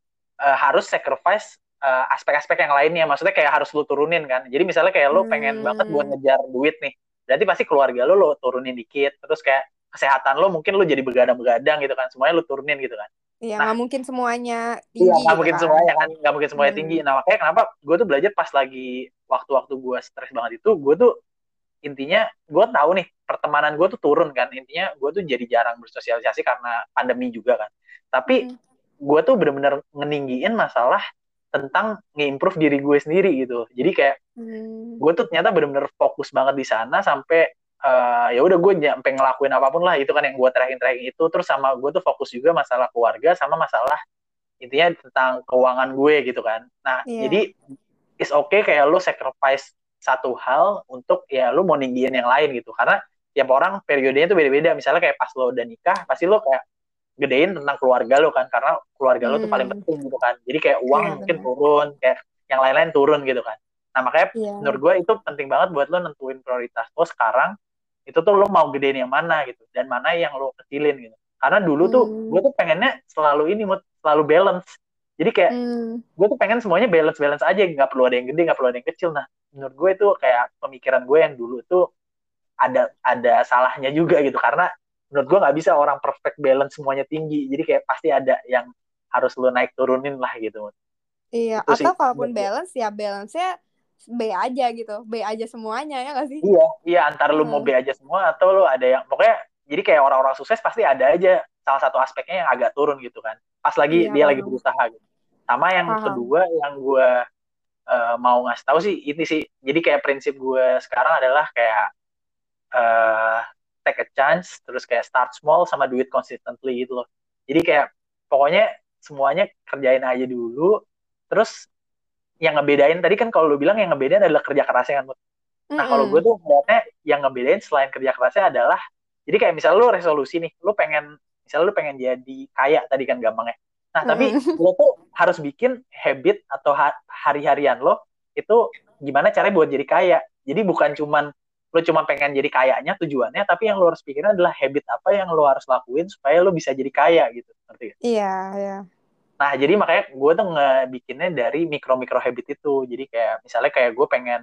eh, harus sacrifice eh, aspek-aspek yang lainnya. Maksudnya kayak harus lo turunin kan. Jadi misalnya kayak lo pengen Hmm. banget buat ngejar duit nih. Berarti pasti keluarga lo lo turunin dikit. Terus kayak kesehatan lo mungkin lo jadi begadang-begadang gitu kan. Semuanya lo turunin gitu kan. Iya, nah. nggak mungkin semuanya Iya, tinggi nggak gitu mungkin kan. semuanya kan, nggak mungkin semuanya Hmm. tinggi. Nah makanya kenapa gue tuh belajar pas lagi waktu-waktu gue stres banget itu, gue tuh intinya gue tahu nih pertemanan gue tuh turun kan. Intinya gue tuh jadi jarang bersosialisasi karena pandemi juga kan. Tapi Hmm. gue tuh bener-bener ngeninggiin masalah tentang nge-improve diri gue sendiri gitu. Jadi kayak Hmm. gue tuh ternyata bener-bener fokus banget di sana sampai eh, ya udah gue sampai ngelakuin apa pun lah itu kan yang gue tracking tracking itu terus sama gue tuh fokus juga masalah keluarga sama masalah intinya tentang keuangan gue gitu kan nah Iya. jadi it's okay kayak lo sacrifice satu hal untuk ya lo mau ninggiin yang lain gitu karena tiap orang periodenya tuh beda-beda misalnya kayak pas lo udah nikah pasti lo kayak gedein tentang keluarga lo kan karena keluarga lo tuh paling Hmm. penting gitu kan jadi kayak uang Iya, mungkin benar. turun kayak yang lain-lain turun gitu kan nah makanya Iya. menurut gue itu penting banget buat lo nentuin prioritas lo sekarang itu tuh lo mau gedein yang mana gitu dan mana yang lo kecilin gitu karena dulu tuh Hmm. gue tuh pengennya selalu ini selalu balance jadi kayak Hmm. gue tuh pengen semuanya balance balance aja nggak perlu ada yang gede nggak perlu ada yang kecil nah menurut gue itu kayak pemikiran gue yang dulu tuh ada ada salahnya juga gitu karena menurut gue nggak bisa orang perfect balance semuanya tinggi jadi kayak pasti ada yang harus lo naik turunin lah gitu. Iya, Itu sih atau kalaupun menurut gue. balance ya balance-nya B aja gitu. B aja semuanya ya nggak sih? Iya, iya antara lu mau Hmm. B aja semua atau lu ada yang pokoknya jadi kayak orang-orang sukses pasti ada aja salah satu aspeknya yang agak turun gitu kan. Pas lagi Iya, dia lagi berusaha gitu. Sama yang Paham. kedua yang gue mau ngasih tahu sih ini sih. Jadi kayak prinsip gue sekarang adalah kayak uh, take a chance terus kayak start small sama do it consistently gitu loh jadi kayak pokoknya semuanya kerjain aja dulu terus yang ngebedain tadi kan kalau lu bilang yang ngebedain adalah kerja kerasnya kan nah kalau gue tuh ngeliatnya yang ngebedain selain kerja kerasnya adalah jadi kayak misalnya lu resolusi nih lu pengen misalnya lu pengen jadi kaya tadi kan gampangnya. Nah tapi lo tuh harus bikin habit atau hari-harian lo itu gimana caranya buat jadi kaya. Jadi bukan cuman lo cuma pengen jadi kayanya tujuannya tapi yang lo harus pikirin adalah habit apa yang lo harus lakuin supaya lo bisa jadi kaya gitu. Ngerti iya iya Nah, jadi makanya gue tuh ngebikinnya dari mikro-mikro habit itu. Jadi kayak misalnya kayak gue pengen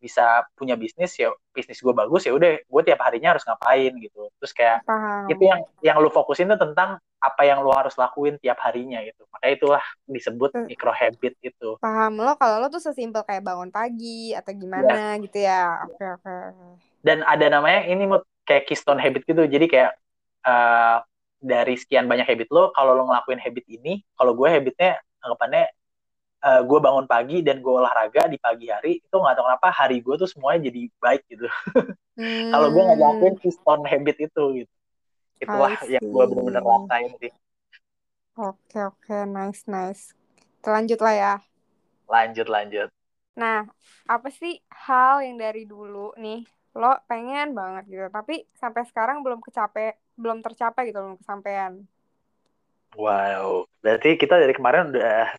bisa punya bisnis ya bisnis gue bagus ya udah gue tiap harinya harus ngapain gitu terus kayak Paham. itu yang yang lu fokusin tuh tentang apa yang lu harus lakuin tiap harinya gitu makanya itulah disebut hmm. micro habit itu paham lo kalau lo tuh sesimpel kayak bangun pagi atau gimana ya. gitu ya oke oke dan ada namanya ini mau kayak keystone habit gitu jadi kayak uh, dari sekian banyak habit lo kalau lo ngelakuin habit ini kalau gue habitnya anggapannya uh, gue bangun pagi dan gue olahraga di pagi hari itu nggak tahu kenapa hari gue tuh semuanya jadi baik gitu. Hmm. (laughs) kalau gue nggak ngelakuin keystone habit itu gitu. Itulah yang gue bener-bener rasain sih. Oke oke. Nice nice. Lanjut lah ya. Lanjut lanjut. Nah apa sih hal yang dari dulu nih lo pengen banget gitu. Tapi sampai sekarang belum kecape belum tercapai gitu belum kesampaian. Wow. Berarti kita dari kemarin udah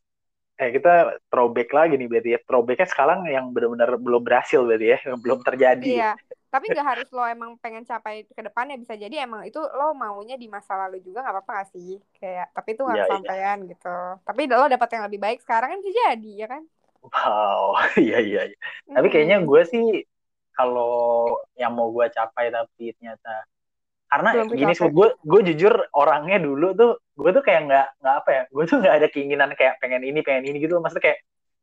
eh kita throwback lagi nih berarti ya. Throwbacknya sekarang yang benar-benar belum berhasil berarti ya yang belum terjadi. Iya. Tapi nggak harus lo emang pengen capai ke depannya bisa jadi emang itu lo maunya di masa lalu juga nggak apa-apa gak sih? Kayak tapi itu nggak yeah, kesampaian yeah. gitu. Tapi lo dapat yang lebih baik sekarang kan bisa jadi ya kan? Wow. (laughs) Iya iya, iya. Tapi kayaknya gue sih kalau yang mau gue capai tapi ternyata. Karena Belum gini sih gue gue jujur orangnya dulu tuh gue tuh kayak nggak nggak apa ya gue tuh nggak ada keinginan kayak pengen ini pengen ini gitu maksudnya kayak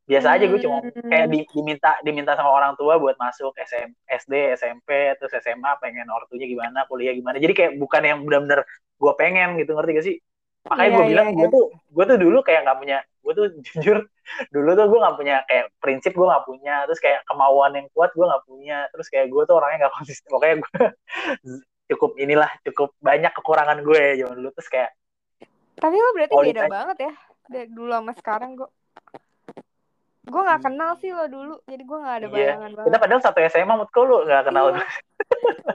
biasa aja gue cuma kayak di, diminta diminta sama orang tua buat masuk SM, SD SMP terus SMA pengen ortunya gimana kuliah gimana. Jadi kayak bukan yang benar-benar gue pengen gitu ngerti gak sih? Makanya yeah, gue bilang yeah, gue yeah. tuh gue tuh dulu kayak nggak punya gue tuh (laughs) jujur dulu tuh gue nggak punya kayak prinsip gue nggak punya terus kayak kemauan yang kuat gue nggak punya terus kayak gue tuh orangnya nggak (laughs) konsisten pokoknya gue (laughs) cukup inilah cukup banyak kekurangan gue ya zaman dulu terus kayak tapi lo berarti oh, beda banget ya dari dulu sama sekarang gue gue nggak hmm. kenal sih lo dulu jadi gue nggak ada iya. bayangan banget kita padahal satu SMA mut lo nggak kenal iya.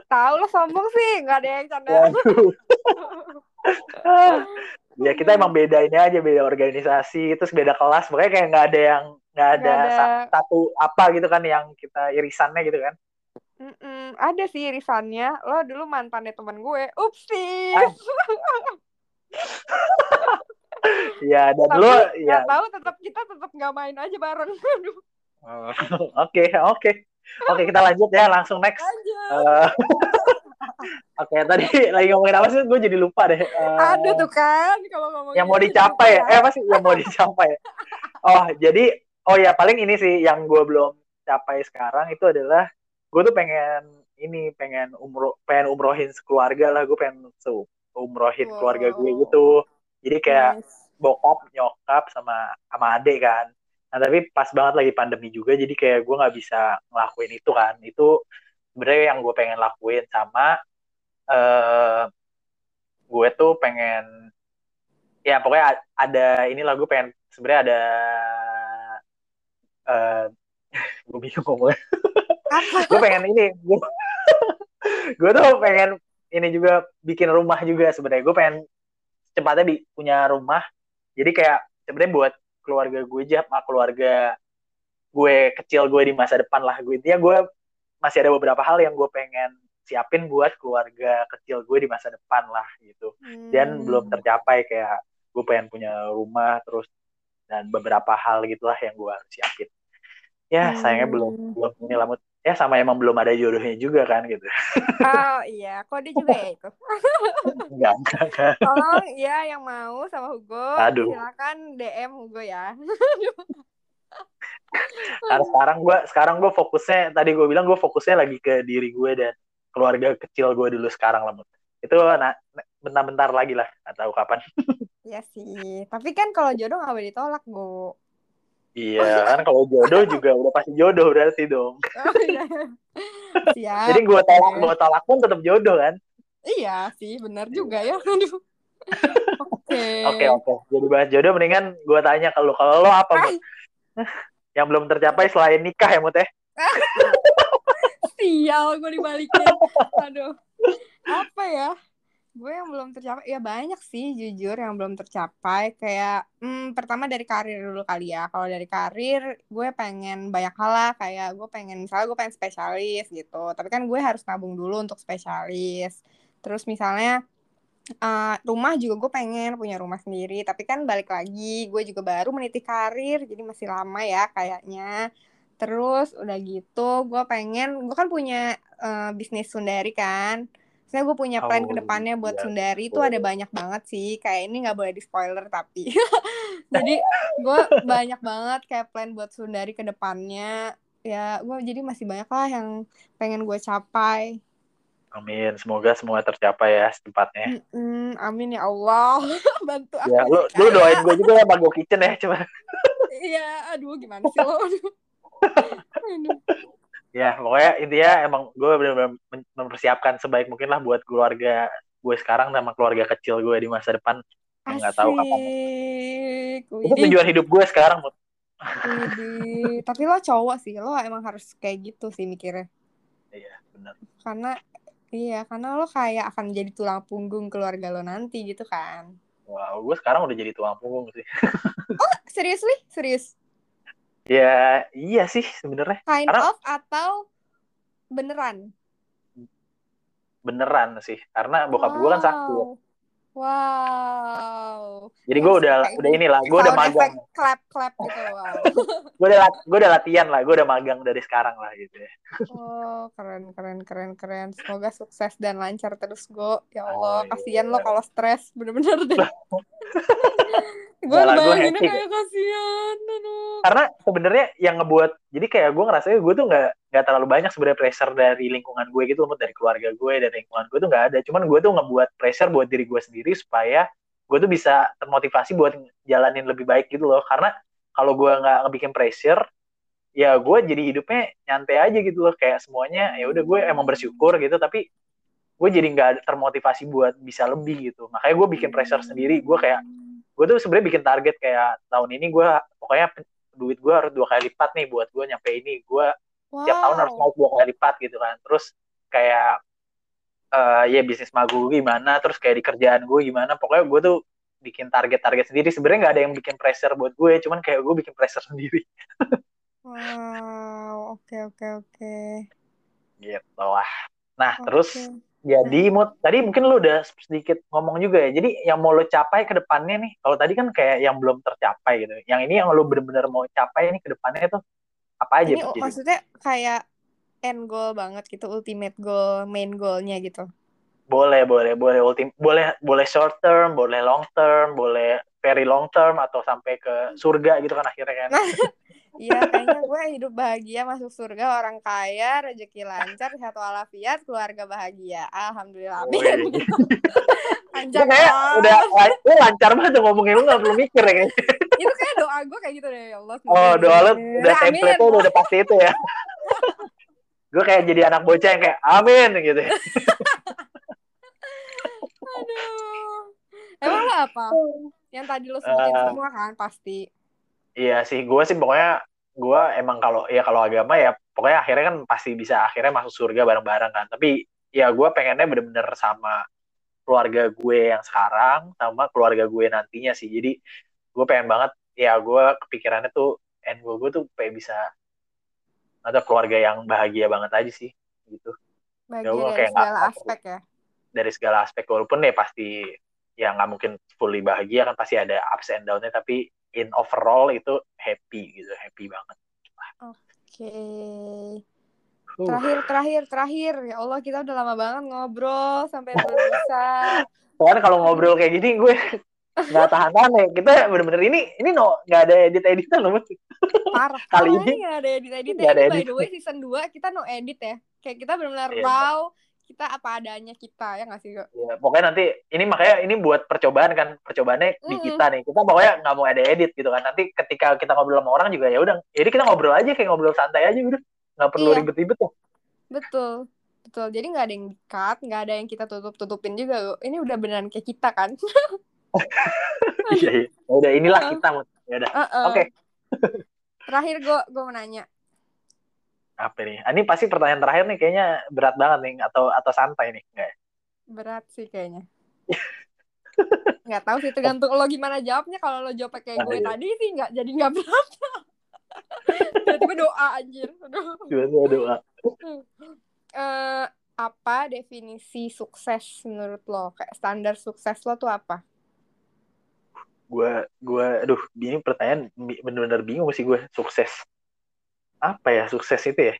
tahu lo sombong sih nggak ada yang canda ya kita emang beda ini aja beda organisasi terus beda kelas. Makanya kayak nggak ada yang nggak ada, ada. satu apa gitu kan yang kita irisannya gitu kan. Mm-mm, ada sih irisannya. Lo dulu mantannya teman gue. Upsi ah. (laughs) ya dan Tapi, lo ya. tahu tetap kita tetap nggak main aja bareng. (laughs) (laughs) Oke oke. Oke kita lanjut ya langsung next. Uh, Oke, okay, tadi lagi ngomongin apa sih? Gue jadi lupa deh. Uh, Ada tuh kan kalau ngomongin yang mau dicapai ya. Eh, apa sih yang mau dicapai? oh, jadi oh ya paling ini sih yang gue belum capai sekarang itu adalah gue tuh pengen ini pengen umroh pengen umrohin sekeluarga lah gue pengen umrohin wow. keluarga gue gitu jadi kayak nice. bokap nyokap sama sama adek kan nah tapi pas banget lagi pandemi juga jadi kayak gue nggak bisa ngelakuin itu kan itu sebenarnya yang gue pengen lakuin sama uh, gue tuh pengen ya pokoknya ada inilah gue pengen sebenarnya ada uh, (laughs) gue bingung ngomongnya. (laughs) Gue pengen ini gue (laughs) gue tuh pengen ini juga bikin rumah juga sebenarnya. Gue pengen cepatnya bi punya rumah. Jadi kayak sebenarnya buat keluarga gue aja sama keluarga gue kecil gue di masa depan lah. Gue intinya gue masih ada beberapa hal yang gue pengen siapin buat keluarga kecil gue di masa depan lah gitu dan hmm. belum tercapai kayak gue pengen punya rumah terus dan beberapa hal gitulah yang gue harus siapin ya hmm. sayangnya belum belum ini lamut ya sama emang belum ada jodohnya juga kan gitu. Oh iya, kok dia juga ya itu. (laughs) enggak, enggak, enggak. Tolong ya yang mau sama Hugo, Aduh. silakan DM Hugo ya. (laughs) Karena sekarang gue sekarang gue fokusnya tadi gue bilang gue fokusnya lagi ke diri gue dan keluarga kecil gue dulu sekarang lah itu nah, bentar-bentar lagi lah nggak tahu kapan (laughs) Iya sih tapi kan kalau jodoh nggak boleh ditolak bu Iya kan kalau jodoh juga udah pasti jodoh berarti dong. (laughs) Oh, iya. Siap. Jadi gue tolak gue tolak pun tetap jodoh kan. Iya sih, benar juga ya. (laughs) Aduh. Oke. Oke oke. Jadi bahas jodoh mendingan gue tanya ke lu kalau lo apa Mut? (laughs) Yang belum tercapai selain nikah ya Mut ya? (laughs) sial gue dibalikin. Aduh. Apa ya? Gue yang belum tercapai ya banyak sih jujur yang belum tercapai kayak hmm, pertama dari karir dulu kali ya. Kalau dari karir gue pengen banyak hal lah kayak gue pengen misalnya gue pengen spesialis gitu. Tapi kan gue harus nabung dulu untuk spesialis. Terus misalnya eh, rumah juga gue pengen punya rumah sendiri. Tapi kan balik lagi gue juga baru meniti karir jadi masih lama ya kayaknya. Terus udah gitu gue pengen gue kan punya eh, bisnis Sundari kan. Saya gue punya plan Oh, ke depannya buat iya, Sundari itu betul. ada banyak banget sih. Kayak ini nggak boleh di spoiler tapi. (laughs) jadi gue (laughs) banyak banget kayak plan buat Sundari ke depannya. Ya gue jadi masih banyak lah yang pengen gue capai. Amin. Semoga semua tercapai ya secepatnya. Mm-mm, amin ya Allah. (laughs) Bantu aku. Ya, lu, lu doain gue juga ya Mago Kitchen ya coba. Iya, aduh gimana sih lo? Aduh. (laughs) Aduh. Ya, pokoknya intinya emang gue benar-benar mempersiapkan sebaik mungkin lah buat keluarga gue sekarang sama keluarga kecil gue di masa depan. Nggak tahu kapan. Itu tujuan hidup gue sekarang. Mut. widih. Tapi lo cowok sih, lo emang harus kayak gitu sih mikirnya. Iya, benar. Karena iya, karena lo kayak akan jadi tulang punggung keluarga lo nanti gitu kan. Wow, gue sekarang udah jadi tulang punggung sih. (laughs) Seriously? Serius? Ya, iya sih sebenarnya. Kind Karena- of atau beneran? Beneran sih. Karena bokap gue kan sakit. Wow. Jadi gue udah kayak udah inilah, gue udah magang. clap clap gitu. Wow. (laughs) Gue udah gue udah latihan lah, gue udah magang dari sekarang lah gitu ya. Oh, keren keren keren keren. Semoga sukses dan lancar terus, Go. Ya Allah, Oh, iya. kasihan lo kalau stres, bener-bener deh. (laughs) gue bayanginnya happy kayak kasihan, aduh. Karena sebenarnya yang ngebuat jadi kayak gue ngerasanya gue tuh nggak nggak terlalu banyak sebenarnya pressure dari lingkungan gue gitu loh, dari keluarga gue dari lingkungan gue tuh nggak ada. Cuman gue tuh ngebuat pressure buat diri gue sendiri supaya gue tuh bisa termotivasi buat jalanin lebih baik gitu loh. Karena kalau gue nggak ngebikin pressure, ya gue jadi hidupnya nyantai aja gitu loh. Kayak semuanya ya udah gue emang bersyukur gitu, tapi gue jadi nggak termotivasi buat bisa lebih gitu. Makanya gue bikin pressure sendiri. Gue kayak gue tuh sebenarnya bikin target kayak tahun ini gue pokoknya duit gue harus dua kali lipat nih buat gue nyampe ini gue tiap tahun harus Wow. naik dua kali lipat gitu kan terus kayak eh ya bisnis magu gimana terus kayak di kerjaan gue gimana pokoknya gue tuh bikin target-target sendiri sebenarnya nggak ada yang bikin pressure buat gue cuman kayak gue bikin pressure (laughs) sendiri Wow, oke oke oke. gitu lah nah Oke. terus jadi Mut, tadi mungkin lu udah sedikit ngomong juga ya jadi yang mau lo capai ke depannya nih kalau tadi kan kayak yang belum tercapai gitu yang ini yang lu bener-bener mau capai nih ke depannya tuh apa aja Ini tuh jadi maksudnya kayak end goal banget gitu, ultimate goal, main goalnya gitu. Boleh, boleh, boleh ultim, boleh, boleh short term, boleh long term, boleh very long term atau sampai ke surga gitu kan akhirnya kan. (laughs) Iya, kayaknya gue hidup bahagia masuk surga, orang kaya, rezeki lancar, sehat walafiat, keluarga bahagia. Alhamdulillah. Amin. (laughs) Panjang kayak udah lu lancar banget tuh ngomongnya lu gak perlu mikir ya kayaknya. (laughs) Itu kayak doa gue kayak gitu deh, ya Allah. Oh, doa lu udah template lu udah pasti itu ya. (laughs) Gue kayak jadi anak bocah yang kayak amin gitu. ya. Aduh. Emang lo apa? Yang tadi lo sebutin Eh. semua kan, pasti. Iya sih, gue sih pokoknya gue emang kalau ya kalau agama ya pokoknya akhirnya kan pasti bisa akhirnya masuk surga bareng-bareng kan. Tapi ya gue pengennya bener-bener sama keluarga gue yang sekarang sama keluarga gue nantinya sih. Jadi gue pengen banget ya gue kepikirannya tuh end gue gue tuh pengen bisa ada keluarga yang bahagia banget aja sih gitu Bahagia dari kayak nggak segala tahu. aspek ya. dari segala aspek walaupun ya pasti ya nggak mungkin fully bahagia kan pasti ada ups and down-nya tapi in overall itu happy gitu happy banget Oke. Uh, Terakhir, terakhir, terakhir. Ya Allah, kita udah lama banget ngobrol sampai bisa. soalnya kalau ngobrol kayak gini gue (laughs) nggak tahan tahan ya kita bener-bener ini ini no nggak ada edit editan loh Mas. Parah. Kali ini nggak ada edit edit nggak ada By the way, season 2 kita no edit ya. Kayak kita benar-benar Iya. raw. Kita apa adanya kita ya nggak sih kok ya, pokoknya nanti ini makanya ini buat percobaan kan percobaannya di Mm. kita nih. Kita pokoknya nggak mau ada edit gitu kan. Nanti ketika kita ngobrol sama orang juga ya udah jadi kita ngobrol aja kayak ngobrol santai aja udah. Nggak perlu Iya. ribet-ribet tuh. Betul betul. Jadi nggak ada yang di cut nggak ada yang kita tutup tutupin juga. Kok. ini udah beneran kayak kita kan? (laughs) Iya iya. Ya udah inilah kita Mut. ya udah. Heeh. oke. Terakhir gue gue mau nanya apa nih Ah, ini pasti pertanyaan terakhir nih kayaknya berat banget nih atau atau santai nih enggak berat sih kayaknya. (laughs) Nggak tahu sih tergantung lo gimana jawabnya. Kalau lo jawab kayak gue iya. tadi sih nggak jadi nggak berat. (laughs) Tiba-tiba doa anjir. Aduh. Tiba-tiba doa. (laughs) Eh, apa definisi sukses menurut lo? Kayak standar sukses lo tuh apa? Gue gue aduh ini pertanyaan bener-bener bingung sih gue sukses apa ya sukses itu ya?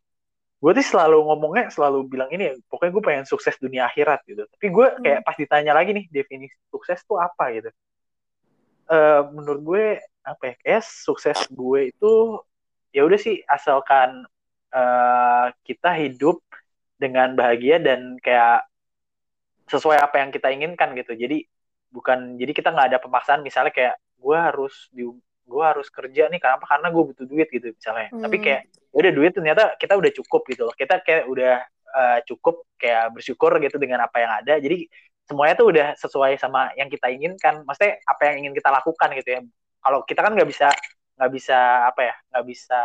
Gue tuh selalu ngomongnya selalu bilang ini ya, pokoknya gue pengen sukses dunia akhirat gitu. Tapi gue kayak pas ditanya lagi nih definisi sukses tuh apa gitu? Eh menurut gue apa ya kayak sukses gue itu ya udah sih asalkan eh, kita hidup dengan bahagia dan kayak sesuai apa yang kita inginkan gitu. Jadi bukan jadi kita nggak ada pemaksaan misalnya kayak gue harus di gue harus kerja nih kenapa karena gue butuh duit gitu misalnya. Tapi Hmm. kayak ya udah duit ternyata kita udah cukup gitu loh. Kita kayak udah eh, cukup kayak bersyukur gitu dengan apa yang ada. Jadi semuanya tuh udah sesuai sama yang kita inginkan. Maksudnya apa yang ingin kita lakukan gitu ya. Kalau kita kan nggak bisa nggak bisa apa ya nggak bisa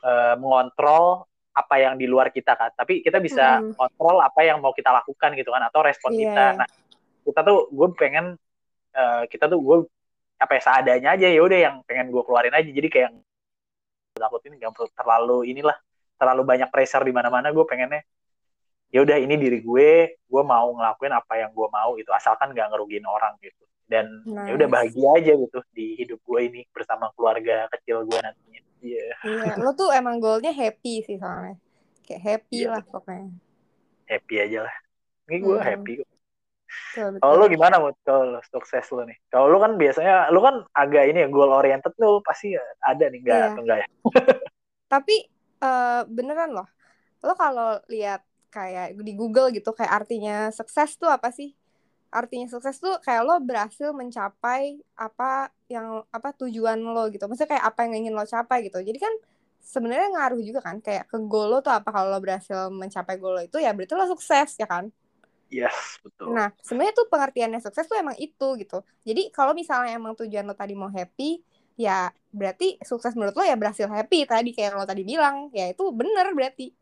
eh, mengontrol apa yang di luar kita kan. Tapi kita bisa Mm. kontrol apa yang mau kita lakukan gitu kan atau respon Iya. kita. nah kita tuh gue pengen eh, kita tuh gue apa ya seadanya aja ya udah yang pengen gue keluarin aja jadi kayak yang takutin nggak perlu terlalu inilah terlalu banyak pressure di mana-mana gue pengennya ya udah ini diri gue gue mau ngelakuin apa yang gue mau gitu asalkan nggak ngerugiin orang gitu dan ya udah Nice. bahagia aja gitu di hidup gue ini bersama keluarga kecil gue nantinya iya Iya, lo tuh emang goalnya happy sih soalnya. Kayak happy Iya, lah pokoknya. happy aja lah ini gue Hmm. happy kok. Kalau lu gimana Mut? kalau lu sukses lu nih kalau lu kan biasanya lu kan agak ini ya goal oriented lu pasti ada nih enggak atau enggak ya (laughs) Tapi eh, beneran loh. Lo kalau lihat kayak di Google gitu kayak artinya sukses tuh apa sih? Artinya sukses tuh kayak lo berhasil mencapai apa yang apa tujuan lo gitu. Maksudnya kayak apa yang ingin lo capai gitu. Jadi kan sebenarnya ngaruh juga kan kayak ke goal lo tuh apa kalau lo berhasil mencapai goal lo itu ya berarti lo sukses ya kan? Yes betul Nah, sebenarnya tuh pengertiannya sukses tuh emang itu gitu. Jadi kalau misalnya emang tujuan lo tadi mau happy, ya berarti sukses menurut lo ya berhasil happy tadi kayak lo tadi bilang, ya itu bener berarti.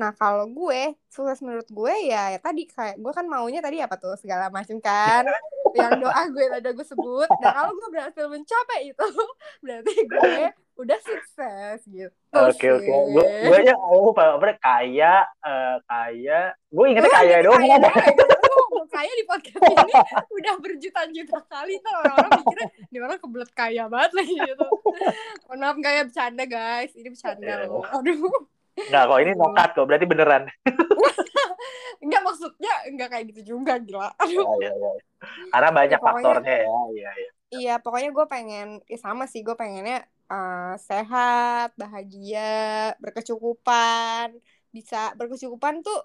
Nah, kalau gue, sukses menurut gue ya, ya tadi kayak gue kan maunya tadi apa tuh segala macam kan. yang doa gue ada gue sebut. Dan kalau gue berhasil mencapai itu, (laughs) berarti gue udah sukses gitu. Oke oke, gue gue aja oh apa kaya eh, kaya, gue ingetnya kaya doang kaya doang, ya. Kaya di podcast ini (laughs) udah berjuta-juta kali tuh orang-orang mikirnya di orang kebelet kaya banget lagi gitu. Mohon maaf kaya bercanda guys, ini bercanda Iya. loh. Aduh, Nggak kok ini nokat kok, berarti beneran. (laughs) enggak maksudnya enggak kayak gitu juga gila. Aduh. Ya, ya, ya. Karena banyak Ya, faktornya ya, iya iya. Iya, pokoknya gue pengen, ya sama sih gue pengennya eh, sehat, bahagia, berkecukupan, bisa berkecukupan tuh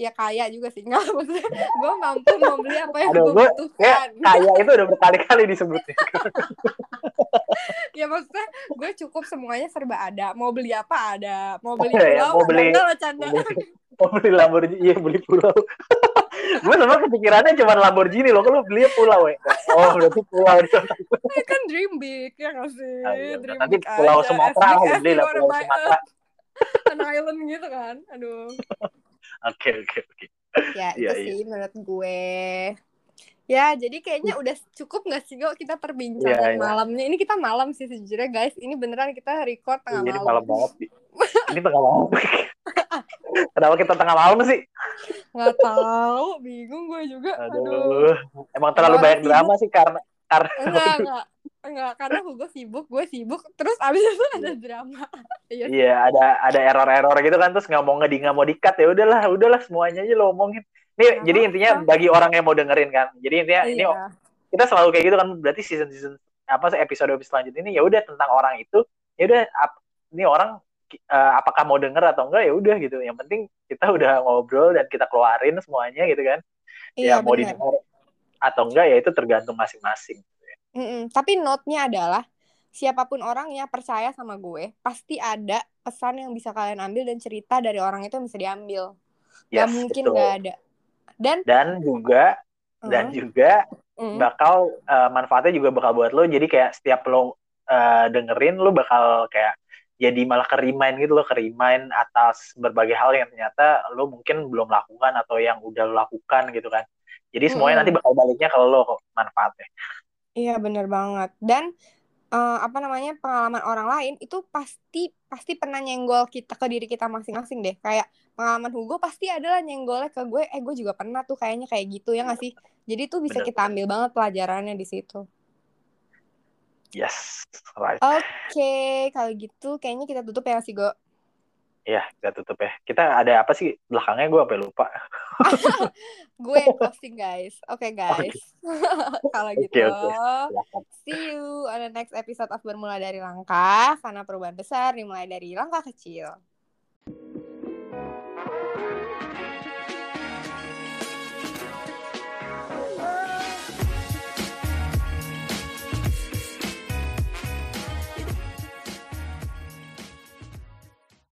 ya kaya juga sih (laughs) nggak maksudnya gue mampu membeli apa yang Aduh, gue butuhkan. kaya itu udah berkali-kali disebutnya. (laughs) ya maksudnya gue cukup semuanya serba ada mau beli apa ada mau beli (laughs) Ya, pulau mau ada beli- Mau beli, mau beli Lamborghini, iya beli pulau. Gue sama kepikirannya cuma Lamborghini loh, kalau beli pulau ya. Oh, berarti pulau di kan dream big ya nggak sih Ah, iya, dream nanti big pulau aja. Sumatera mau as beli lah pulau Sumatera. an island gitu kan aduh (laughs) Oke oke oke. ya Iya, itu sih menurut gue ya jadi kayaknya udah cukup nggak sih kok kita perbincangan Iya, iya. malamnya ini kita malam sih sejujurnya guys ini beneran kita record tengah Jadi malam malam banget. Di. (laughs) Ini tengah malam. (laughs) Kenapa kita tengah malam sih? nggak tahu bingung gue juga aduh Aduh, emang terlalu Orang banyak drama sih karena karena enggak (laughs) enggak enggak karena Hugo sibuk gue sibuk terus abis itu ada drama (laughs) iya sih. Iya ada ada error-error gitu kan terus nggak mau ngedi nggak mau dikat ya udahlah udahlah semuanya aja lo omongin. Nih Nggak jadi intinya apa-apa. bagi orang yang mau dengerin kan. Jadi intinya ini iya kita selalu kayak gitu kan berarti season season apa sih episode episode selanjutnya ini ya udah tentang orang itu ya udah ini orang uh, apakah mau denger atau enggak ya udah gitu yang penting kita udah ngobrol dan kita keluarin semuanya gitu kan iya, ya mau didengar atau enggak ya itu tergantung masing-masing mm -mm. tapi note-nya adalah siapa pun orangnya percaya sama gue pasti ada pesan yang bisa kalian ambil dan cerita dari orang itu yang bisa diambil. Yes, gak mungkin betul. gak ada. Dan dan juga uh, dan juga uh, bakal uh, manfaatnya juga bakal buat lo. Jadi kayak setiap lo uh, dengerin lo bakal kayak jadi malah kerimain gitu lo kerimain atas berbagai hal yang ternyata lo mungkin belum lakukan atau yang udah lo lakukan gitu kan. Jadi semuanya nanti bakal baliknya kalau lo manfaatnya iya bener banget. Dan uh, apa namanya pengalaman orang lain itu pasti pasti pernah nyenggol kita ke diri kita masing-masing deh. Kayak pengalaman Hugo pasti adalah nyenggolnya ke gue eh gue juga pernah tuh kayaknya kayak gitu ya nggak sih? Jadi tuh bisa Bener. kita ambil banget pelajarannya di situ. Yes right. Oke okay, kalau gitu kayaknya kita tutup ya sih Go Iya, kita tutup ya. Kita ada apa sih belakangnya (laughs) gue apa lupa. gue posting guys. Oke okay, guys. Okay. (laughs) Kalau gitu. Okay, okay. See you on the next episode of Bermula dari Langkah. Karena perubahan besar dimulai dari langkah kecil.